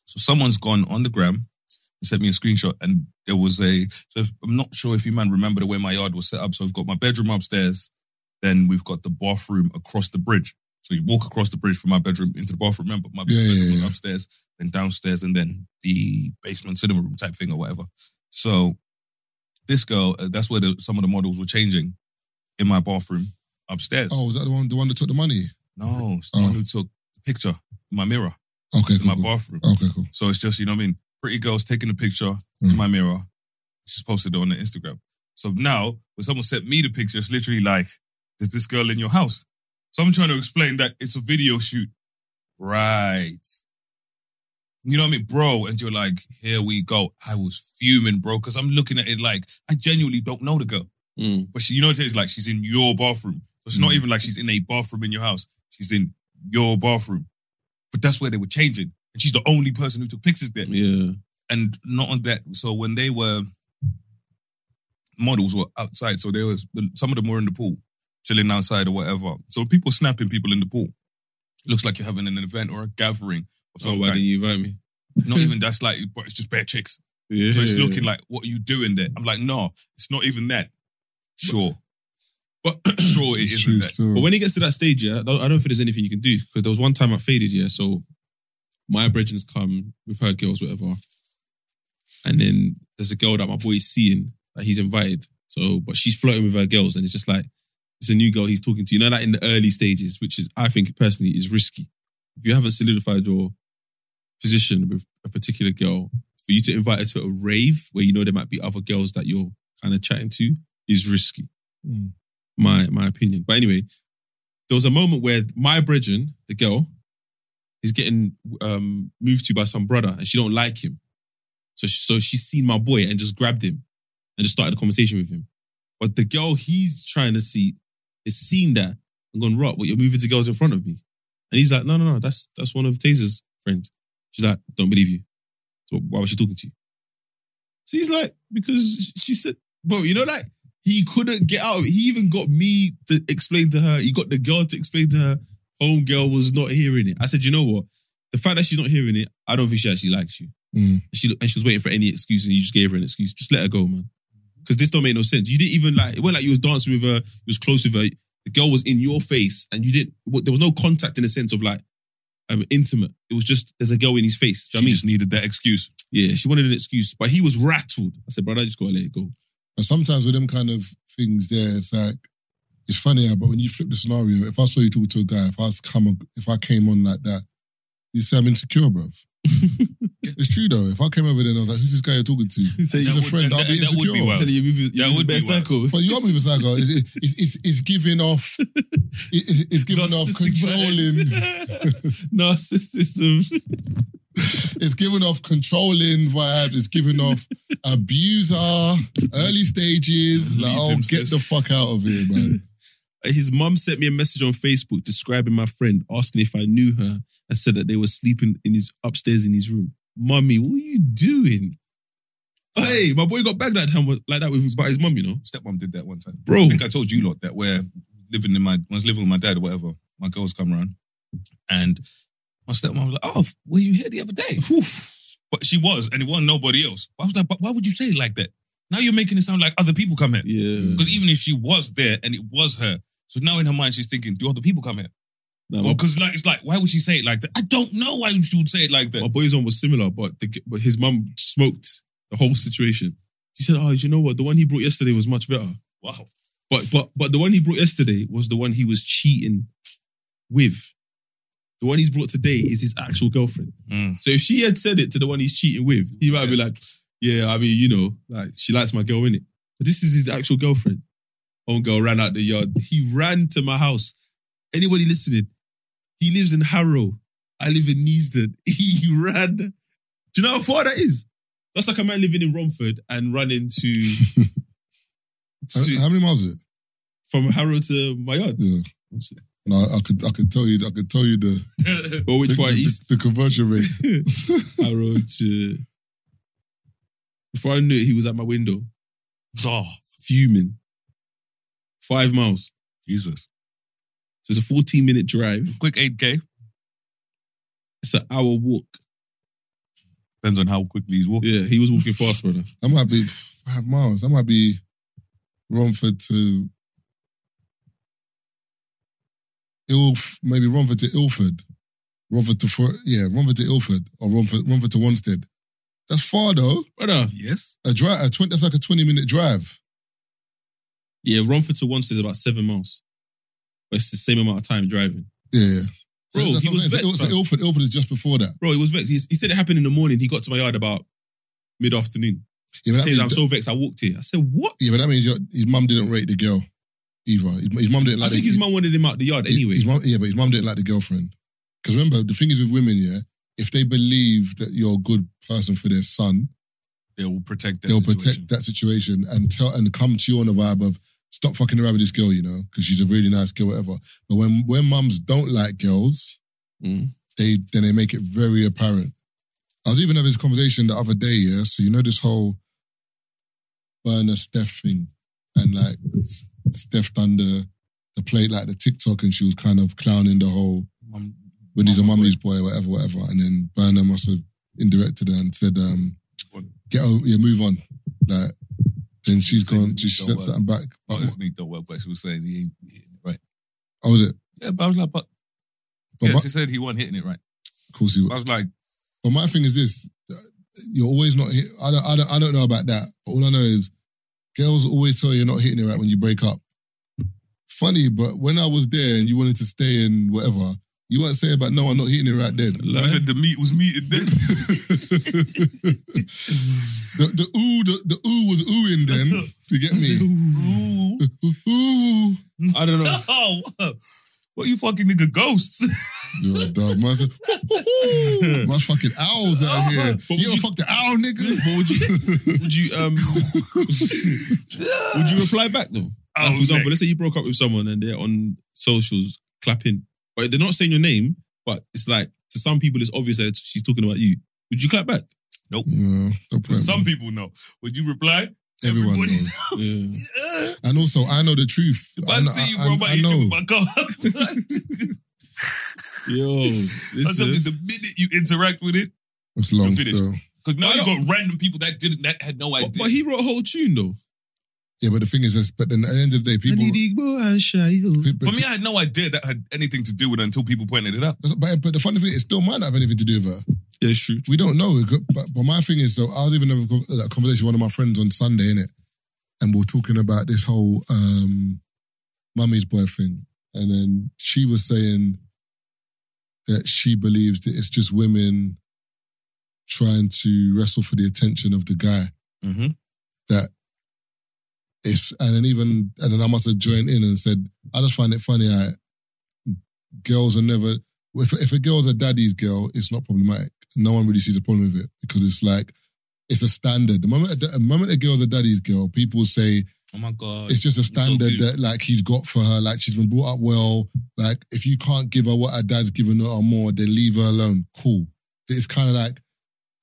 So someone's gone on the gram and sent me a screenshot, and there was a. So if, I'm not sure if you man remember the way my yard was set up. So I've got my bedroom upstairs, then we've got the bathroom across the bridge. So you walk across the bridge from my bedroom into the bathroom. Remember, my Yeah, yeah, bedroom was yeah. upstairs, then downstairs, and then the basement cinema room type thing or whatever. So this girl, uh, that's where the, some of the models were changing in my bathroom upstairs. Oh, was that the one? The one that took the money? No, it's the Oh. one who took the picture in my mirror Okay, in cool. my cool. bathroom. Okay, cool. So it's just, you know what I mean? Pretty girls taking a picture Mm. in my mirror. She's posted it on the Instagram. So now, when someone sent me the picture, it's literally like, there's this girl in your house. So I'm trying to explain that it's a video shoot. Right. You know what I mean? Bro, and you're like, here we go. I was fuming, bro, because I'm looking at it like, I genuinely don't know the girl. Mm. But she, you know what it is? Like, she's in your bathroom. So it's not Mm. even like she's in a bathroom in your house. She's in your bathroom. But that's where they were changing. And she's the only person who took pictures there. Yeah. And not on that. So when they were models were outside, so there was some of them were in the pool, chilling outside or whatever. So people snapping people in the pool. Looks like you're having an event or a gathering of So some oh, why kind. didn't you invite me? Not even that's like, but it's just bare chicks. Yeah. So it's looking like, what are you doing there? I'm like, no, it's not even that. Sure. But sure it It's isn't true that. still. But when it gets to that stage, yeah, I don't, I don't think there's anything you can do because there was one time I faded, yeah. So my brethrens come with her girls, whatever, and then there's a girl that my boy's seeing that he's invited. So, but she's flirting with her girls, and it's just like it's a new girl he's talking to. You know, like in the early stages, which is I think personally is risky. If you haven't solidified your position with a particular girl, for you to invite her to a rave where you know there might be other girls that you're kind of chatting to is risky Mm. My my opinion. But anyway, there was a moment where my Bridgen, the girl, is getting um, moved to by some brother, and she don't like him. So she, so she's seen my boy and just grabbed him and just started a conversation with him. But the girl he's trying to see is seen that and gone, "Rock, what you're moving to girls in front of me?" And he's like, "No, no, no, that's that's one of Taser's friends." She's like, "Don't believe you." So why was she talking to you? So he's like, because she said, bro, you know, like he couldn't get out. He even got me to explain to her. He got the girl to explain to her. Home girl was not hearing it. I said, you know what? The fact that she's not hearing it, I don't think she actually likes you. Mm. She and she was waiting for any excuse, and you just gave her an excuse. Just let her go, man. Because this don't make no sense. You didn't even like. It wasn't like you was dancing with her. You was close with her. The girl was in your face, and you didn't. There was no contact in the sense of like um, intimate. It was just there's a girl in his face. Do you know what I She mean? just needed that excuse. Yeah, she wanted an excuse, but he was rattled. I said, brother, I just gotta let it go. But sometimes with them kind of things there, it's like it's funny, but when you flip the scenario, if I saw you talk to a guy, if I come, if I came on like that, you say I'm insecure, bruv. it's true though. If I came over there and I was like, "Who's this guy you're talking to?" He's That a would- friend. I'll be that would be insecure. wild. Telling you, move, Yeah, it would be bare wild. circle. But you are moving psycho. It's, it's, it's, it's giving off. it- it's giving off controlling. Narcissism. It's giving off controlling vibe. It's giving off abuser, early stages. Like, oh, get the fuck out of here, man. His mum sent me a message on Facebook describing my friend, asking if I knew her, and said that they were sleeping in his upstairs in his room. Mummy, what are you doing? Hey, my boy got back that time with- like that with by his mum, you know, Stepmom did that one time. bro. I think I told you lot that where living in my when I was living with my dad or whatever, my girls come around, and my stepmom was like, "Oh, were you here the other day?" But she was, and it wasn't nobody else. But I was like, "But why would you say it like that? Now you're making it sound like other people come here." Yeah, Because even if she was there and it was her, so now in her mind she's thinking, "Do other people come here?" Nah, my, Because like it's like, why would she say it like that? I don't know why she would say it like that. my boy's one was similar, but the, but his mum smoked the whole situation. She said, "Oh, do you know what? The one he brought yesterday was much better." Wow. But but but the one he brought yesterday was the one he was cheating with. The one he's brought today is his actual girlfriend. Mm. So if she had said it to the one he's cheating with, he might be like, "Yeah, I mean, you know, like she likes my girl innit? But this is his actual girlfriend. Own girl ran out the yard. He ran to my house. Anybody listening? He lives in Harrow. I live in Neasden. He ran. Do you know how far that is? That's like a man living in Romford and running to, How, to how many miles is it? from Harrow to my yard. Yeah. No, I could I could tell you I could tell you the Or which the, part the, east? the conversion rate. Harrow to. Uh, before I knew it, he was at my window, Oh, fuming. Five miles. Jesus. So it's a 14 minute drive. Quick 8K. It's an hour walk. Depends on how quickly he's walking. Yeah, he was walking fast, brother. That might be five miles. That might be Romford to Ilf, maybe Romford to Ilford. Romford to For- yeah, Romford to Ilford or Romford Romford to Wanstead. That's far though. Brother. Yes. A drive, a 20, that's like a twenty minute drive. Yeah, Romford to Wanstead is about seven miles. But it's the same amount of time driving. Yeah, yeah. So Bro, that's he what I'm was saying. So vexed, Il- so. Ilford, Ilford is just before that. Bro, he was vexed. He, he said it happened in the morning. He got to my yard about mid afternoon. Yeah, but that means, I'm so vexed. I walked here. I said, what? yeah, but that means your, his mum didn't rate the girl either. His, his mum didn't I like. think the, his mum wanted him out the yard anyway. His mum, yeah, but his mum didn't like the girlfriend. Because remember, the thing is with women, yeah, if they believe that you're a good person for their son, They will protect that they'll situation. protect that situation and tell and come to you on the vibe of stop fucking around with this girl, you know, because she's a really nice girl, whatever. But when when mums don't like girls, Mm. they then they make it very apparent. I was even having this conversation the other day, yeah. So you know this whole burner Steph thing, and like Steph done the the plate like the TikTok, and she was kind of clowning the whole Mum- when he's a mummy's boy, whatever, whatever. And then Burner must have indirected her and said, um, get over, yeah, move on. Like, then she's gone, she said something back. But, Honestly, don't work, but she was saying he ain't hitting it right. oh, was it? Yeah, but I was like, but. But yeah, my- she said he wasn't hitting it right. Of course he was. I was like, But my thing is this: you're always not. Hit, I don't. I don't. I don't know about that. But all I know is, girls always tell you you're not hitting it right when you break up. Funny, but when I was there and you wanted to stay and whatever, you weren't saying about no, I'm not hitting it right then. I said the meat was meated then. the the ooh the, the ooh was oohing then. You get me? Ooh. ooh. I don't know. oh, what you fucking nigga ghosts? You're a dog. Man, I my fucking owls out here. But You would ever you- fuck the owl, nigga? But would you would you um would you reply back though? Like, Oh, for example, next. let's say you broke up with someone and they're on socials clapping, but they're not saying your name, but it's like to some people it's obvious that she's talking about you. Would you clap back? No, no point, Some man. people know. Would you reply? Everyone Everybody knows. Yeah. And also, I know the truth. If I, I know- see you, bro, I- about I you know. my car. Yo, That's something listen. the minute you interact with it, It's long, so. because now you don't- got random people that didn't that had no idea. But, but he wrote a whole tune though. Yeah, but the thing is, this, but then at the end of the day, people. Igbo and For me, I had no idea that had anything to do with it until people pointed it out. but, but the funny thing, is, it still might not have anything to do with her. Yeah, it's true. We don't know. But, but my thing is, so I was even having a that conversation with one of my friends on Sunday, innit? And we are talking about this whole um, mummy's boy thing. And then she was saying that she believes that it's just women trying to wrestle for the attention of the guy. Mm-hmm. That it's, and then even, and then I must have joined in and said, I just find it funny I, girls are never, if, if a girl's a daddy's girl, it's not problematic. No one really sees a problem with it because it's like, it's a standard. The moment, the moment a girl's a daddy's girl, people say Oh my god, it's just a standard cute. that like he's got for her. Like she's been brought up well. Like if you can't give her what her dad's given her or more, then leave her alone. Cool. It's kind of like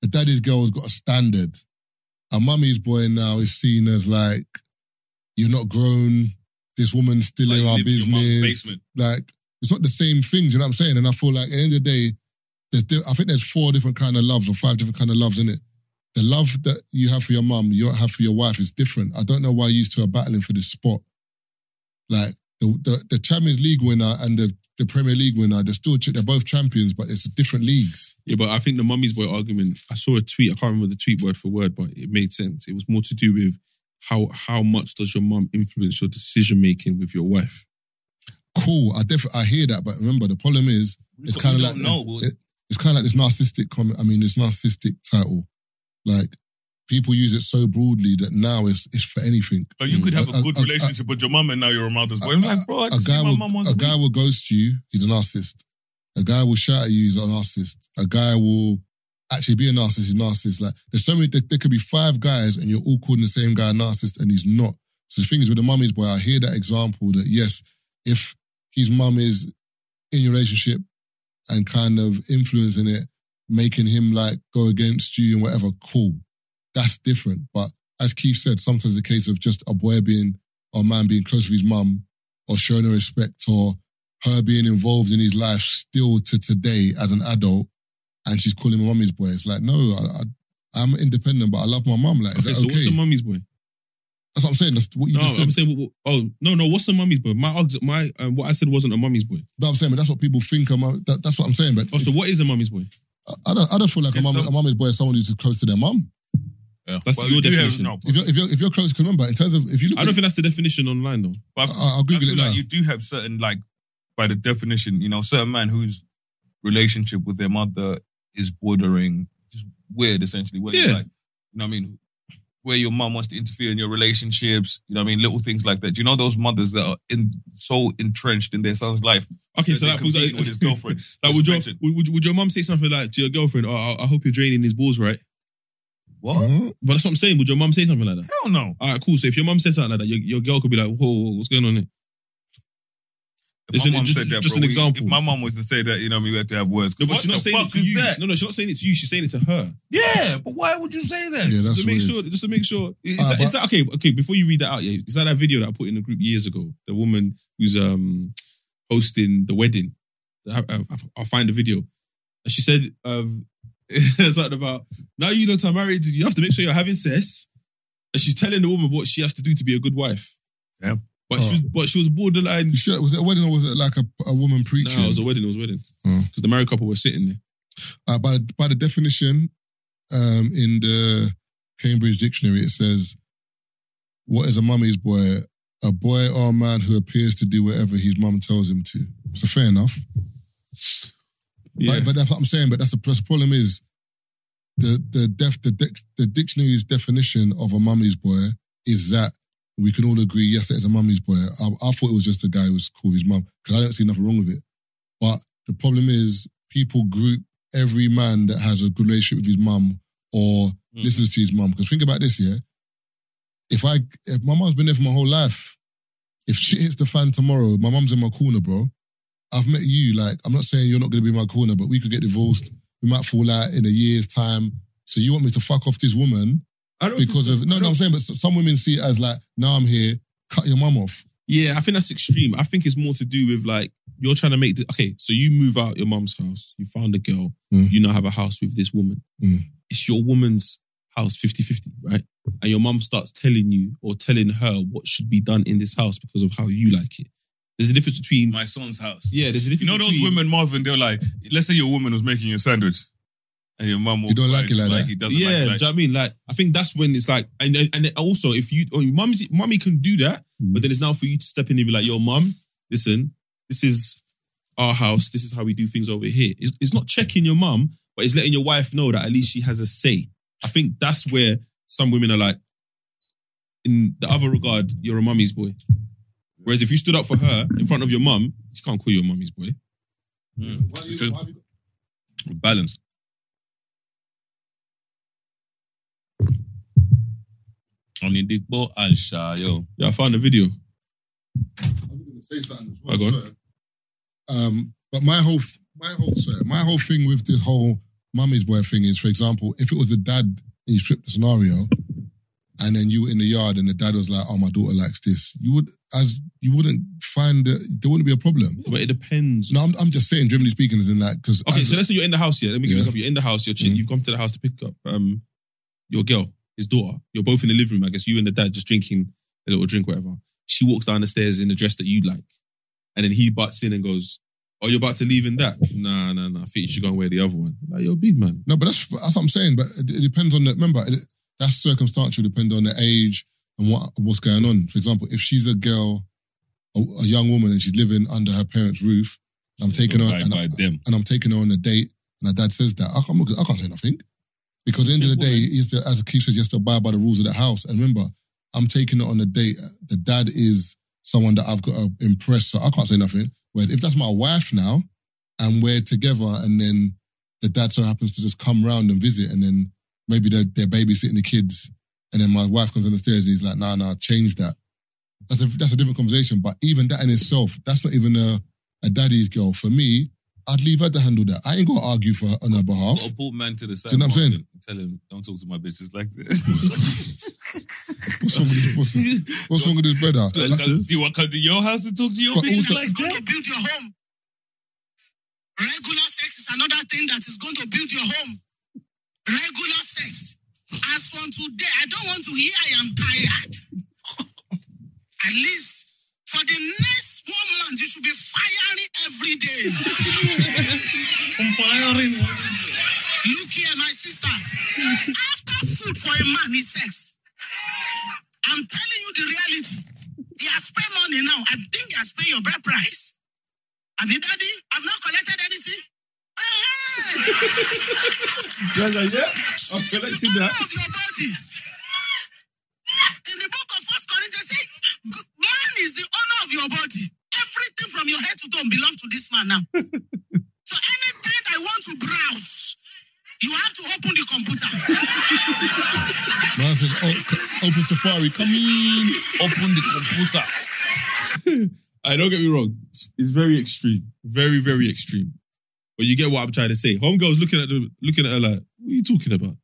a daddy's girl's got a standard. A mummy's boy now is seen as like you're not grown. This woman's still Like in our live in your mum's business. Like it's not the same thing. Do you know what I'm saying? And I feel like at the end of the day, there's, I think there's four different kind of loves or five different kind of loves in it. The love that you have for your mum, you don't have for your wife is different. I don't know why you two are battling for this spot. Like the, the the Champions League winner and the the Premier League winner. They're still they're both champions, but it's different leagues. Yeah, but I think the mummy's boy argument. I saw a tweet. I can't remember the tweet word for word, but it made sense. It was more to do with how how much does your mum influence your decision making with your wife. Cool. I definitely I hear that, but remember the problem is it's kind of like don't know. it- it's kind of like this narcissistic comment. I mean, this narcissistic title, like people use it so broadly that now it's it's for anything. Like you could have A- a good a- a- relationship with your mum and now you're a mother's boy. a- I'm like, bro, I a guy my will a a guy will ghost you. He's a narcissist. A guy will shout at you. He's a narcissist. A guy will actually be a narcissist. He's a narcissist. Like there's so many. There, there could be five guys and you're all calling the same guy a narcissist, and he's not. So the thing is with the mummy's boy, I hear that example that yes, if his mum is in your relationship and kind of influencing it, making him like go against you and whatever, cool. That's different. But as Keith said, sometimes a case of just a boy being or a man being close with his mum or showing her respect or her being involved in his life still to today as an adult and she's calling my mummy's boy. It's like, no, I, I, I'm independent, but I love my mum. Like, is Okay, that so okay? what's the mummy's boy? That's what I'm saying. That's what you No, just said. I'm saying. Oh no, no. What's the mummy's boy? My args- my um, what I said wasn't a mummy's boy. No, I'm saying, but that's what people think. I'm, that, that's what I'm saying. But Oh, so what is a mummy's boy? I don't, I don't feel like a, There's mum, some- a mummy's boy is someone who's close to their mum. Yeah. That's Well, your you do have- definition. no, If you're, if you're, if you're close, because remember, in terms of, if you look I don't think that's the definition online though. But I- I- I'll Google I it feel now. like you do have certain, like, by the definition, you know, certain man whose relationship with their mother is bordering just weird, essentially. Where you're Yeah. like, you know what I mean? Where your mum wants to interfere in your relationships, you know what I mean? Little things like that. Do you know those mothers that are in so entrenched in their son's life? Okay, that so they like, for with his girlfriend. like would your Mentioned. would, would, would your mum say something like to your girlfriend? Oh, I, I hope you're draining his balls right. What? Huh? But that's what I'm saying. Would your mum say something like that? Hell no. All right, cool. So if your mum says something like that, your, your girl could be like, whoa, whoa, what's going on here? If It's my an- mum just- said that, just bro, an we- example. If my mom was to say that, you know, we had to have words. No, but she's not saying it to you. that? No, no, she's not saying it to you. She's saying it to her. Yeah, but why would you say that? Yeah, that's just to make weird. sure, just to make sure. Is, Ah, that, is but- that okay? Okay, before you read that out, yeah, is that that video that I put in the group years ago? The woman who's um hosting the wedding. I, I, I'll find the video. And she said um, something about now you know to married, you have to make sure you're having sex. And she's telling the woman what she has to do to be a good wife. Yeah. But she was, but she was borderline. You sure, was it a wedding or was it like a, a woman preaching? No, it was a wedding. It was a wedding. Oh. Because the married couple were sitting there. Uh, by, by the definition um, in the Cambridge Dictionary, it says, What is a mummy's boy? A boy or a man who appears to do whatever his mum tells him to. So fair enough. Yeah. But, but that's what I'm saying. But that's the, plus problem is the the def, the, dic, the dictionary's definition of a mummy's boy is that we can all agree, yes, it is a mummy's boy. I, I thought it was just a guy who was cool with his mum because I don't see nothing wrong with it. But the problem is people group every man that has a good relationship with his mum or Mm. listens to his mum. Because think about this, yeah. If I if my mum's been there for my whole life, if shit hits the fan tomorrow, my mum's in my corner, bro. I've met you. Like, I'm not saying you're not gonna be in my corner, but we could get divorced. We might fall out in a year's time. So you want me to fuck off this woman I don't because think- of no, I no, don't- I'm saying, but some women see it as like, now I'm here, cut your mum off. Yeah, I think that's extreme. I think it's more to do with like you're trying to make the okay. So you move out your mum's house, you found a girl, Mm. you now have a house with this woman. Mm. It's your woman's house 50-50, right? And your mum starts telling you or telling her what should be done in this house because of how you like it. There's a difference between My son's house. yeah, there's a difference. You know those between, women, Marvin, they're like, let's say your woman was making you a sandwich and your mum You don't like it and like that? He doesn't Yeah, like do you know what I mean? Like, I think that's when it's like, and and, and also if you, oh, mum's, mummy can do that, Mm. but then it's now for you to step in and be like, yo, mum, listen, this is our house. This is how we do things over here. It's, it's not checking your mum, but it's letting your wife know that at least she has a say. I think that's where some women are like, in the other regard, you're a mummy's boy. Whereas if you stood up for her in front of your mum, you can't call you a mummy's boy. It's true. balance. On your dick ball and shy, yo. Yeah, I found the video. I was going to say something as well. Sir. Um, but my whole, my whole, sorry, my whole thing with the whole mummy's boy thing is, for example, if it was a dad and you stripped the scenario, and then you were in the yard and the dad was like, "Oh, my daughter likes this," you would, as you wouldn't find that there wouldn't be a problem. But it depends. No, I'm, I'm just saying, generally speaking, is in that because Okay, so let's say you're in the house here. Let me give you Yeah. example. You're in the house. You're chick, Mm. You've come to the house to pick up um your girl, his daughter. You're both in the living room. I guess you and the dad just drinking a little drink, whatever. She walks down the stairs in the dress that you like, and then he butts in and goes, Oh, you're about to leave in that? Nah, nah, nah. I think you should go and wear the other one. Like, you're a big man. No, but that's that's what I'm saying. But it, it depends on the. Remember, it, that's circumstantial. Depending on the age and what what's going on. For example, if she's a girl, a, a young woman, and she's living under her parents' roof, I'm taking her By, and, by I, and I'm taking her on a date, and her dad says that I can't, I can't say nothing because at the end of the day, to, as Keith says, you have to abide by the rules of the house. And remember, I'm taking it on a date. The dad is someone that I've got to impress, so I can't say nothing. Whereas if that's my wife now, and we're together, and then the dad so happens to just come round and visit, and then maybe they're, they're babysitting the kids, and then my wife comes on the stairs and he's like, "Nah, nah, change that." That's a that's a different conversation. But even that in itself, that's not even a a daddy's girl. For me, I'd leave her to handle that. I ain't got to argue for her on her behalf. Got to pull man to the side. you know what I'm saying? and Tell him, don't talk to my bitches like this. What's wrong with this? What's, what's wrong with this brother? do, uh, do you want to come to your house to talk to your But bitches also- like It's going that? to build your home. Regular sex is another thing that is going to build your home. Regular sex. As from today, I don't want to hear I am tired. At least for the next one month, you should be firing every day. For a man is sex. I'm telling you the reality. He has spent money now. I think he has paid your bread price. I mean, daddy, I've not collected anything. Yeah, like, yeah. I'm collecting that. of your body. In the book of First Corinthians, say, man is the honor of your body. Everything from your head to toe belongs to this man now. the computer. Man said, oh, open Safari, come in. Open the computer. Hmm. I don't get me wrong. It's very extreme. Very, very extreme. But you get what I'm trying to say. Homegirl's looking at the looking at her like, what are you talking about?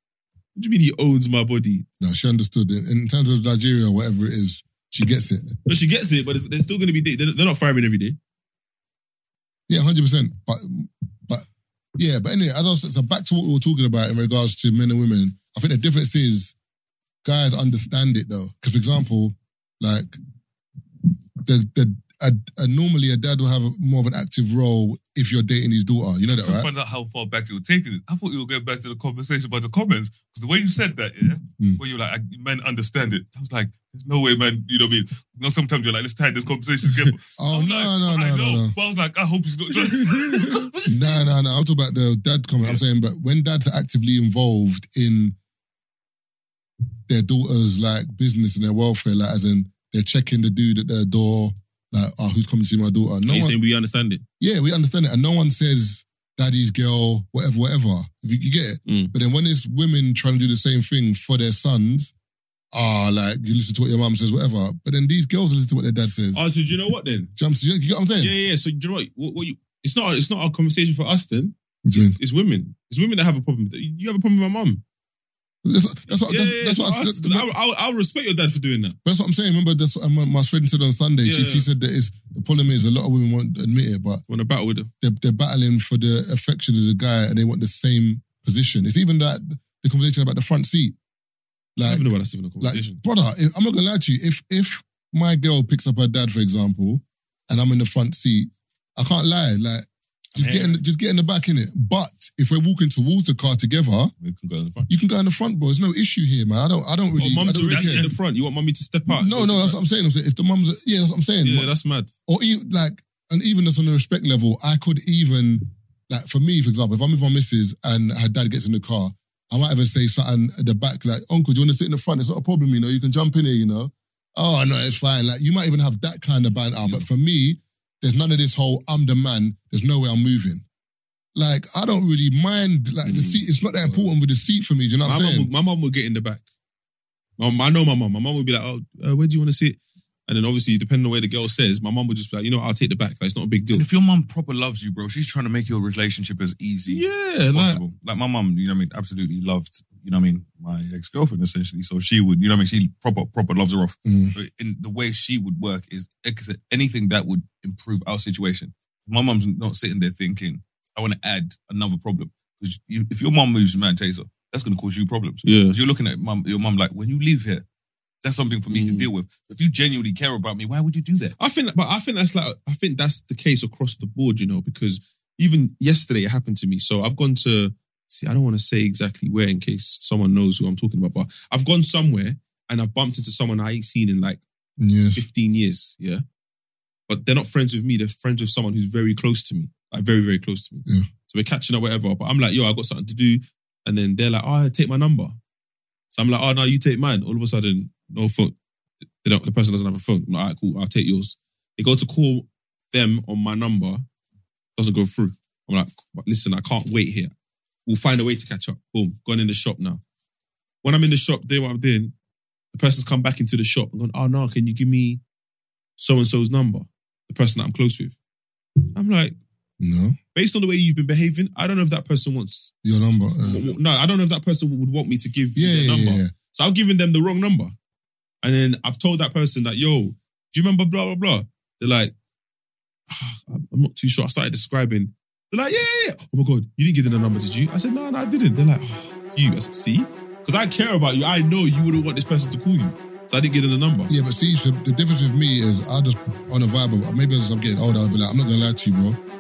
What do you mean he owns my body? No, she understood it. In terms of Nigeria, or whatever it is, she gets it. But she gets it, but it's, they're still going to be. They're, they're not firing every day. Yeah, hundred percent. But but yeah, but anyway, as I was so back to what we were talking about in regards to men and women. I think the difference is guys understand it though. Because for example, like the the a, a, normally a dad will have a, more of an active role if you're dating his daughter. You know that, right? find out how far back you were taking it. I thought you were going back to the conversation about the comments because the way you said that, yeah, Mm. where you're like, men understand it. I was like, there's no way, man. You know what I mean? You know, sometimes you're like, let's tie this conversation together. Oh I'm no, like, no, I no, no, know, no. But I was like, I hope he's not. No, no, no. I'm talking about the dad comment. I'm saying, but when dads are actively involved in their daughter's like business and their welfare, like as in they're checking the dude at their door, like, oh, who's coming to see my daughter? No No you one, saying we understand it? yeah, we understand it, and no one says daddy's girl, whatever, whatever. You, you get it. Mm. But then when it's women trying to do the same thing for their sons, ah, like you listen to what your mum says, whatever. But then these girls listen to what their dad says. Oh, so do you know what then? Jumps, you get what I'm saying? Yeah, yeah. yeah. So do you know what? what, what you, it's not. It's not a conversation for us then. What do you mean? It's, it's women. It's women that have a problem. You have a problem with my mum. That's, that's what, Yeah, that's, yeah, that's what I said. I'll, I'll, I'll respect your dad for doing that. But that's what I'm saying. Remember, that's what my, my friend said on Sunday. She, Yeah. she said that is the problem is a lot of women won't admit it, but Want to battle with them? they're, they're battling for the affection of the guy and they want the same position. It's even that the conversation about the front seat. I Like, don't know about that's even a like brother, if, I'm not gonna lie to you. If if my girl picks up her dad, for example, and I'm in the front seat, I can't lie. Like, just get in, just get in the back in it. But if we're walking towards the car together, we can go in the front. you can go in the front, bro. There's no issue here, man. I don't, I don't oh, really, oh, I mum's don't really already care. in the front. You want mummy to step out? No, no, that's what I'm saying. I'm saying if the mum's, yeah, that's what I'm saying. Yeah, that's mad. or even like, and even just on the respect level, I could even like for me, for example, if I'm with my missus and her dad gets in the car, I might even say something at the back like, "Uncle, do you want to sit in the front? It's not a problem, you know. You can jump in here, you know." Oh no, it's fine. Like you might even have that kind of banter, but for me, there's none of this whole "I'm the man." There's no way I'm moving. Like I don't really mind. Like the Mm. seat, it's not that important with the seat for me. Do you know what My I'm mum, saying? would, my mum would get in the back. Um, I know my mum. My mum would be like, "Oh, uh, where do you want to sit?" And then obviously, depending on where the girl says, my mum would just be like, "You know, I'll take the back. Like, it's not a big deal." And if your mum proper loves you, bro, she's trying to make your relationship as easy Yeah, as like, possible. Like my mum, you know what I mean, absolutely loved, you know what I mean, my ex-girlfriend essentially. So she would, you know what I mean, she proper, proper loves her off. Mm. But in the way she would work is like I said, anything that would improve our situation. My mum's not sitting there thinking, I want to add another problem. Because you, if your mum moves man chaser, that's going to cause you problems. yeah. Because you're looking at mum, your mum like, when you leave here, that's something for me to Mm. deal with. If you genuinely care about me, why would you do that? I think, but I think that's like, I think that's the case across the board, you know, because even yesterday it happened to me. So I've gone to, see, I don't want to say exactly where in case someone knows who I'm talking about, but I've gone somewhere and I've bumped into someone I ain't seen in like Yes. 15 years, yeah. But they're not friends with me. They're friends with someone who's very close to me, like very, very close to me. Yeah. So we're catching up, whatever. But I'm like, yo, I got something to do. And then they're like, oh, take my number. So I'm like, oh, no, you take mine. All of a sudden, no phone. They don't, the person doesn't have a phone. I'm like, all right, cool, I'll take yours. They go to call them on my number, doesn't go through. I'm like, listen, I can't wait here. We'll find a way to catch up. Boom, gone in the shop now. When I'm in the shop doing what I'm doing, the person's come back into the shop and gone, oh no, can you give me so and so's number? The person that I'm close with. I'm like, No. based on the way you've been behaving, I don't know if that person wants. Your number. uh, No, I don't know if that person would want me to give yeah, you yeah, their yeah, number. yeah. So I've given them the wrong number. And then I've told that person that, yo, do you remember blah, blah, blah? They're like, "Ah, I'm not too sure. I started describing. They're like, yeah, yeah, yeah. Oh my God, you didn't give them the number, did you? I said, no, no, I didn't. They're like, oh, phew. I said, see? Because I care about you. I know you wouldn't want this person to call you. So I didn't give them the number. Yeah, but see, so the difference with me is I just on a vibe. Maybe as I'm getting older, I'll be like, I'm not gonna lie to you, bro.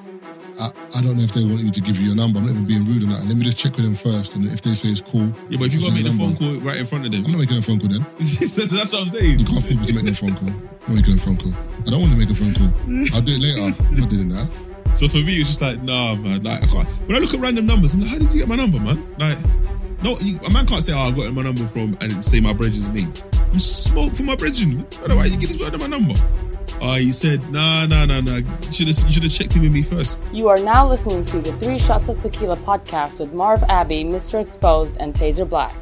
I, I don't know if they want you to give you your number. I'm not even being rude or not. Let me just check with them first, and if they say it's cool, Yeah, but if you I'll got to send make the phone number. call right in front of them, I'm not making a phone call then. that's what I'm saying. You can't force me to make no phone call. I'm not making a phone call. I don't want to make a phone call. I'll do it later. I'm not doing that. So for me, it's just like, nah, man. Like, I can't. When I look at random numbers, I'm like, how did you get my number, man? Like, no, you, a man can't say, oh, I got my number from and say my brethren's name. I'm smoke for my brethren. I don't know why you get this word on my number. Oh, he said, nah, nah, nah, nah. You should have, you should have checked in with me first. You are now listening to the Three Shots of Tequila podcast with Marv Abbey, Mr. Exposed, and Tazer Black.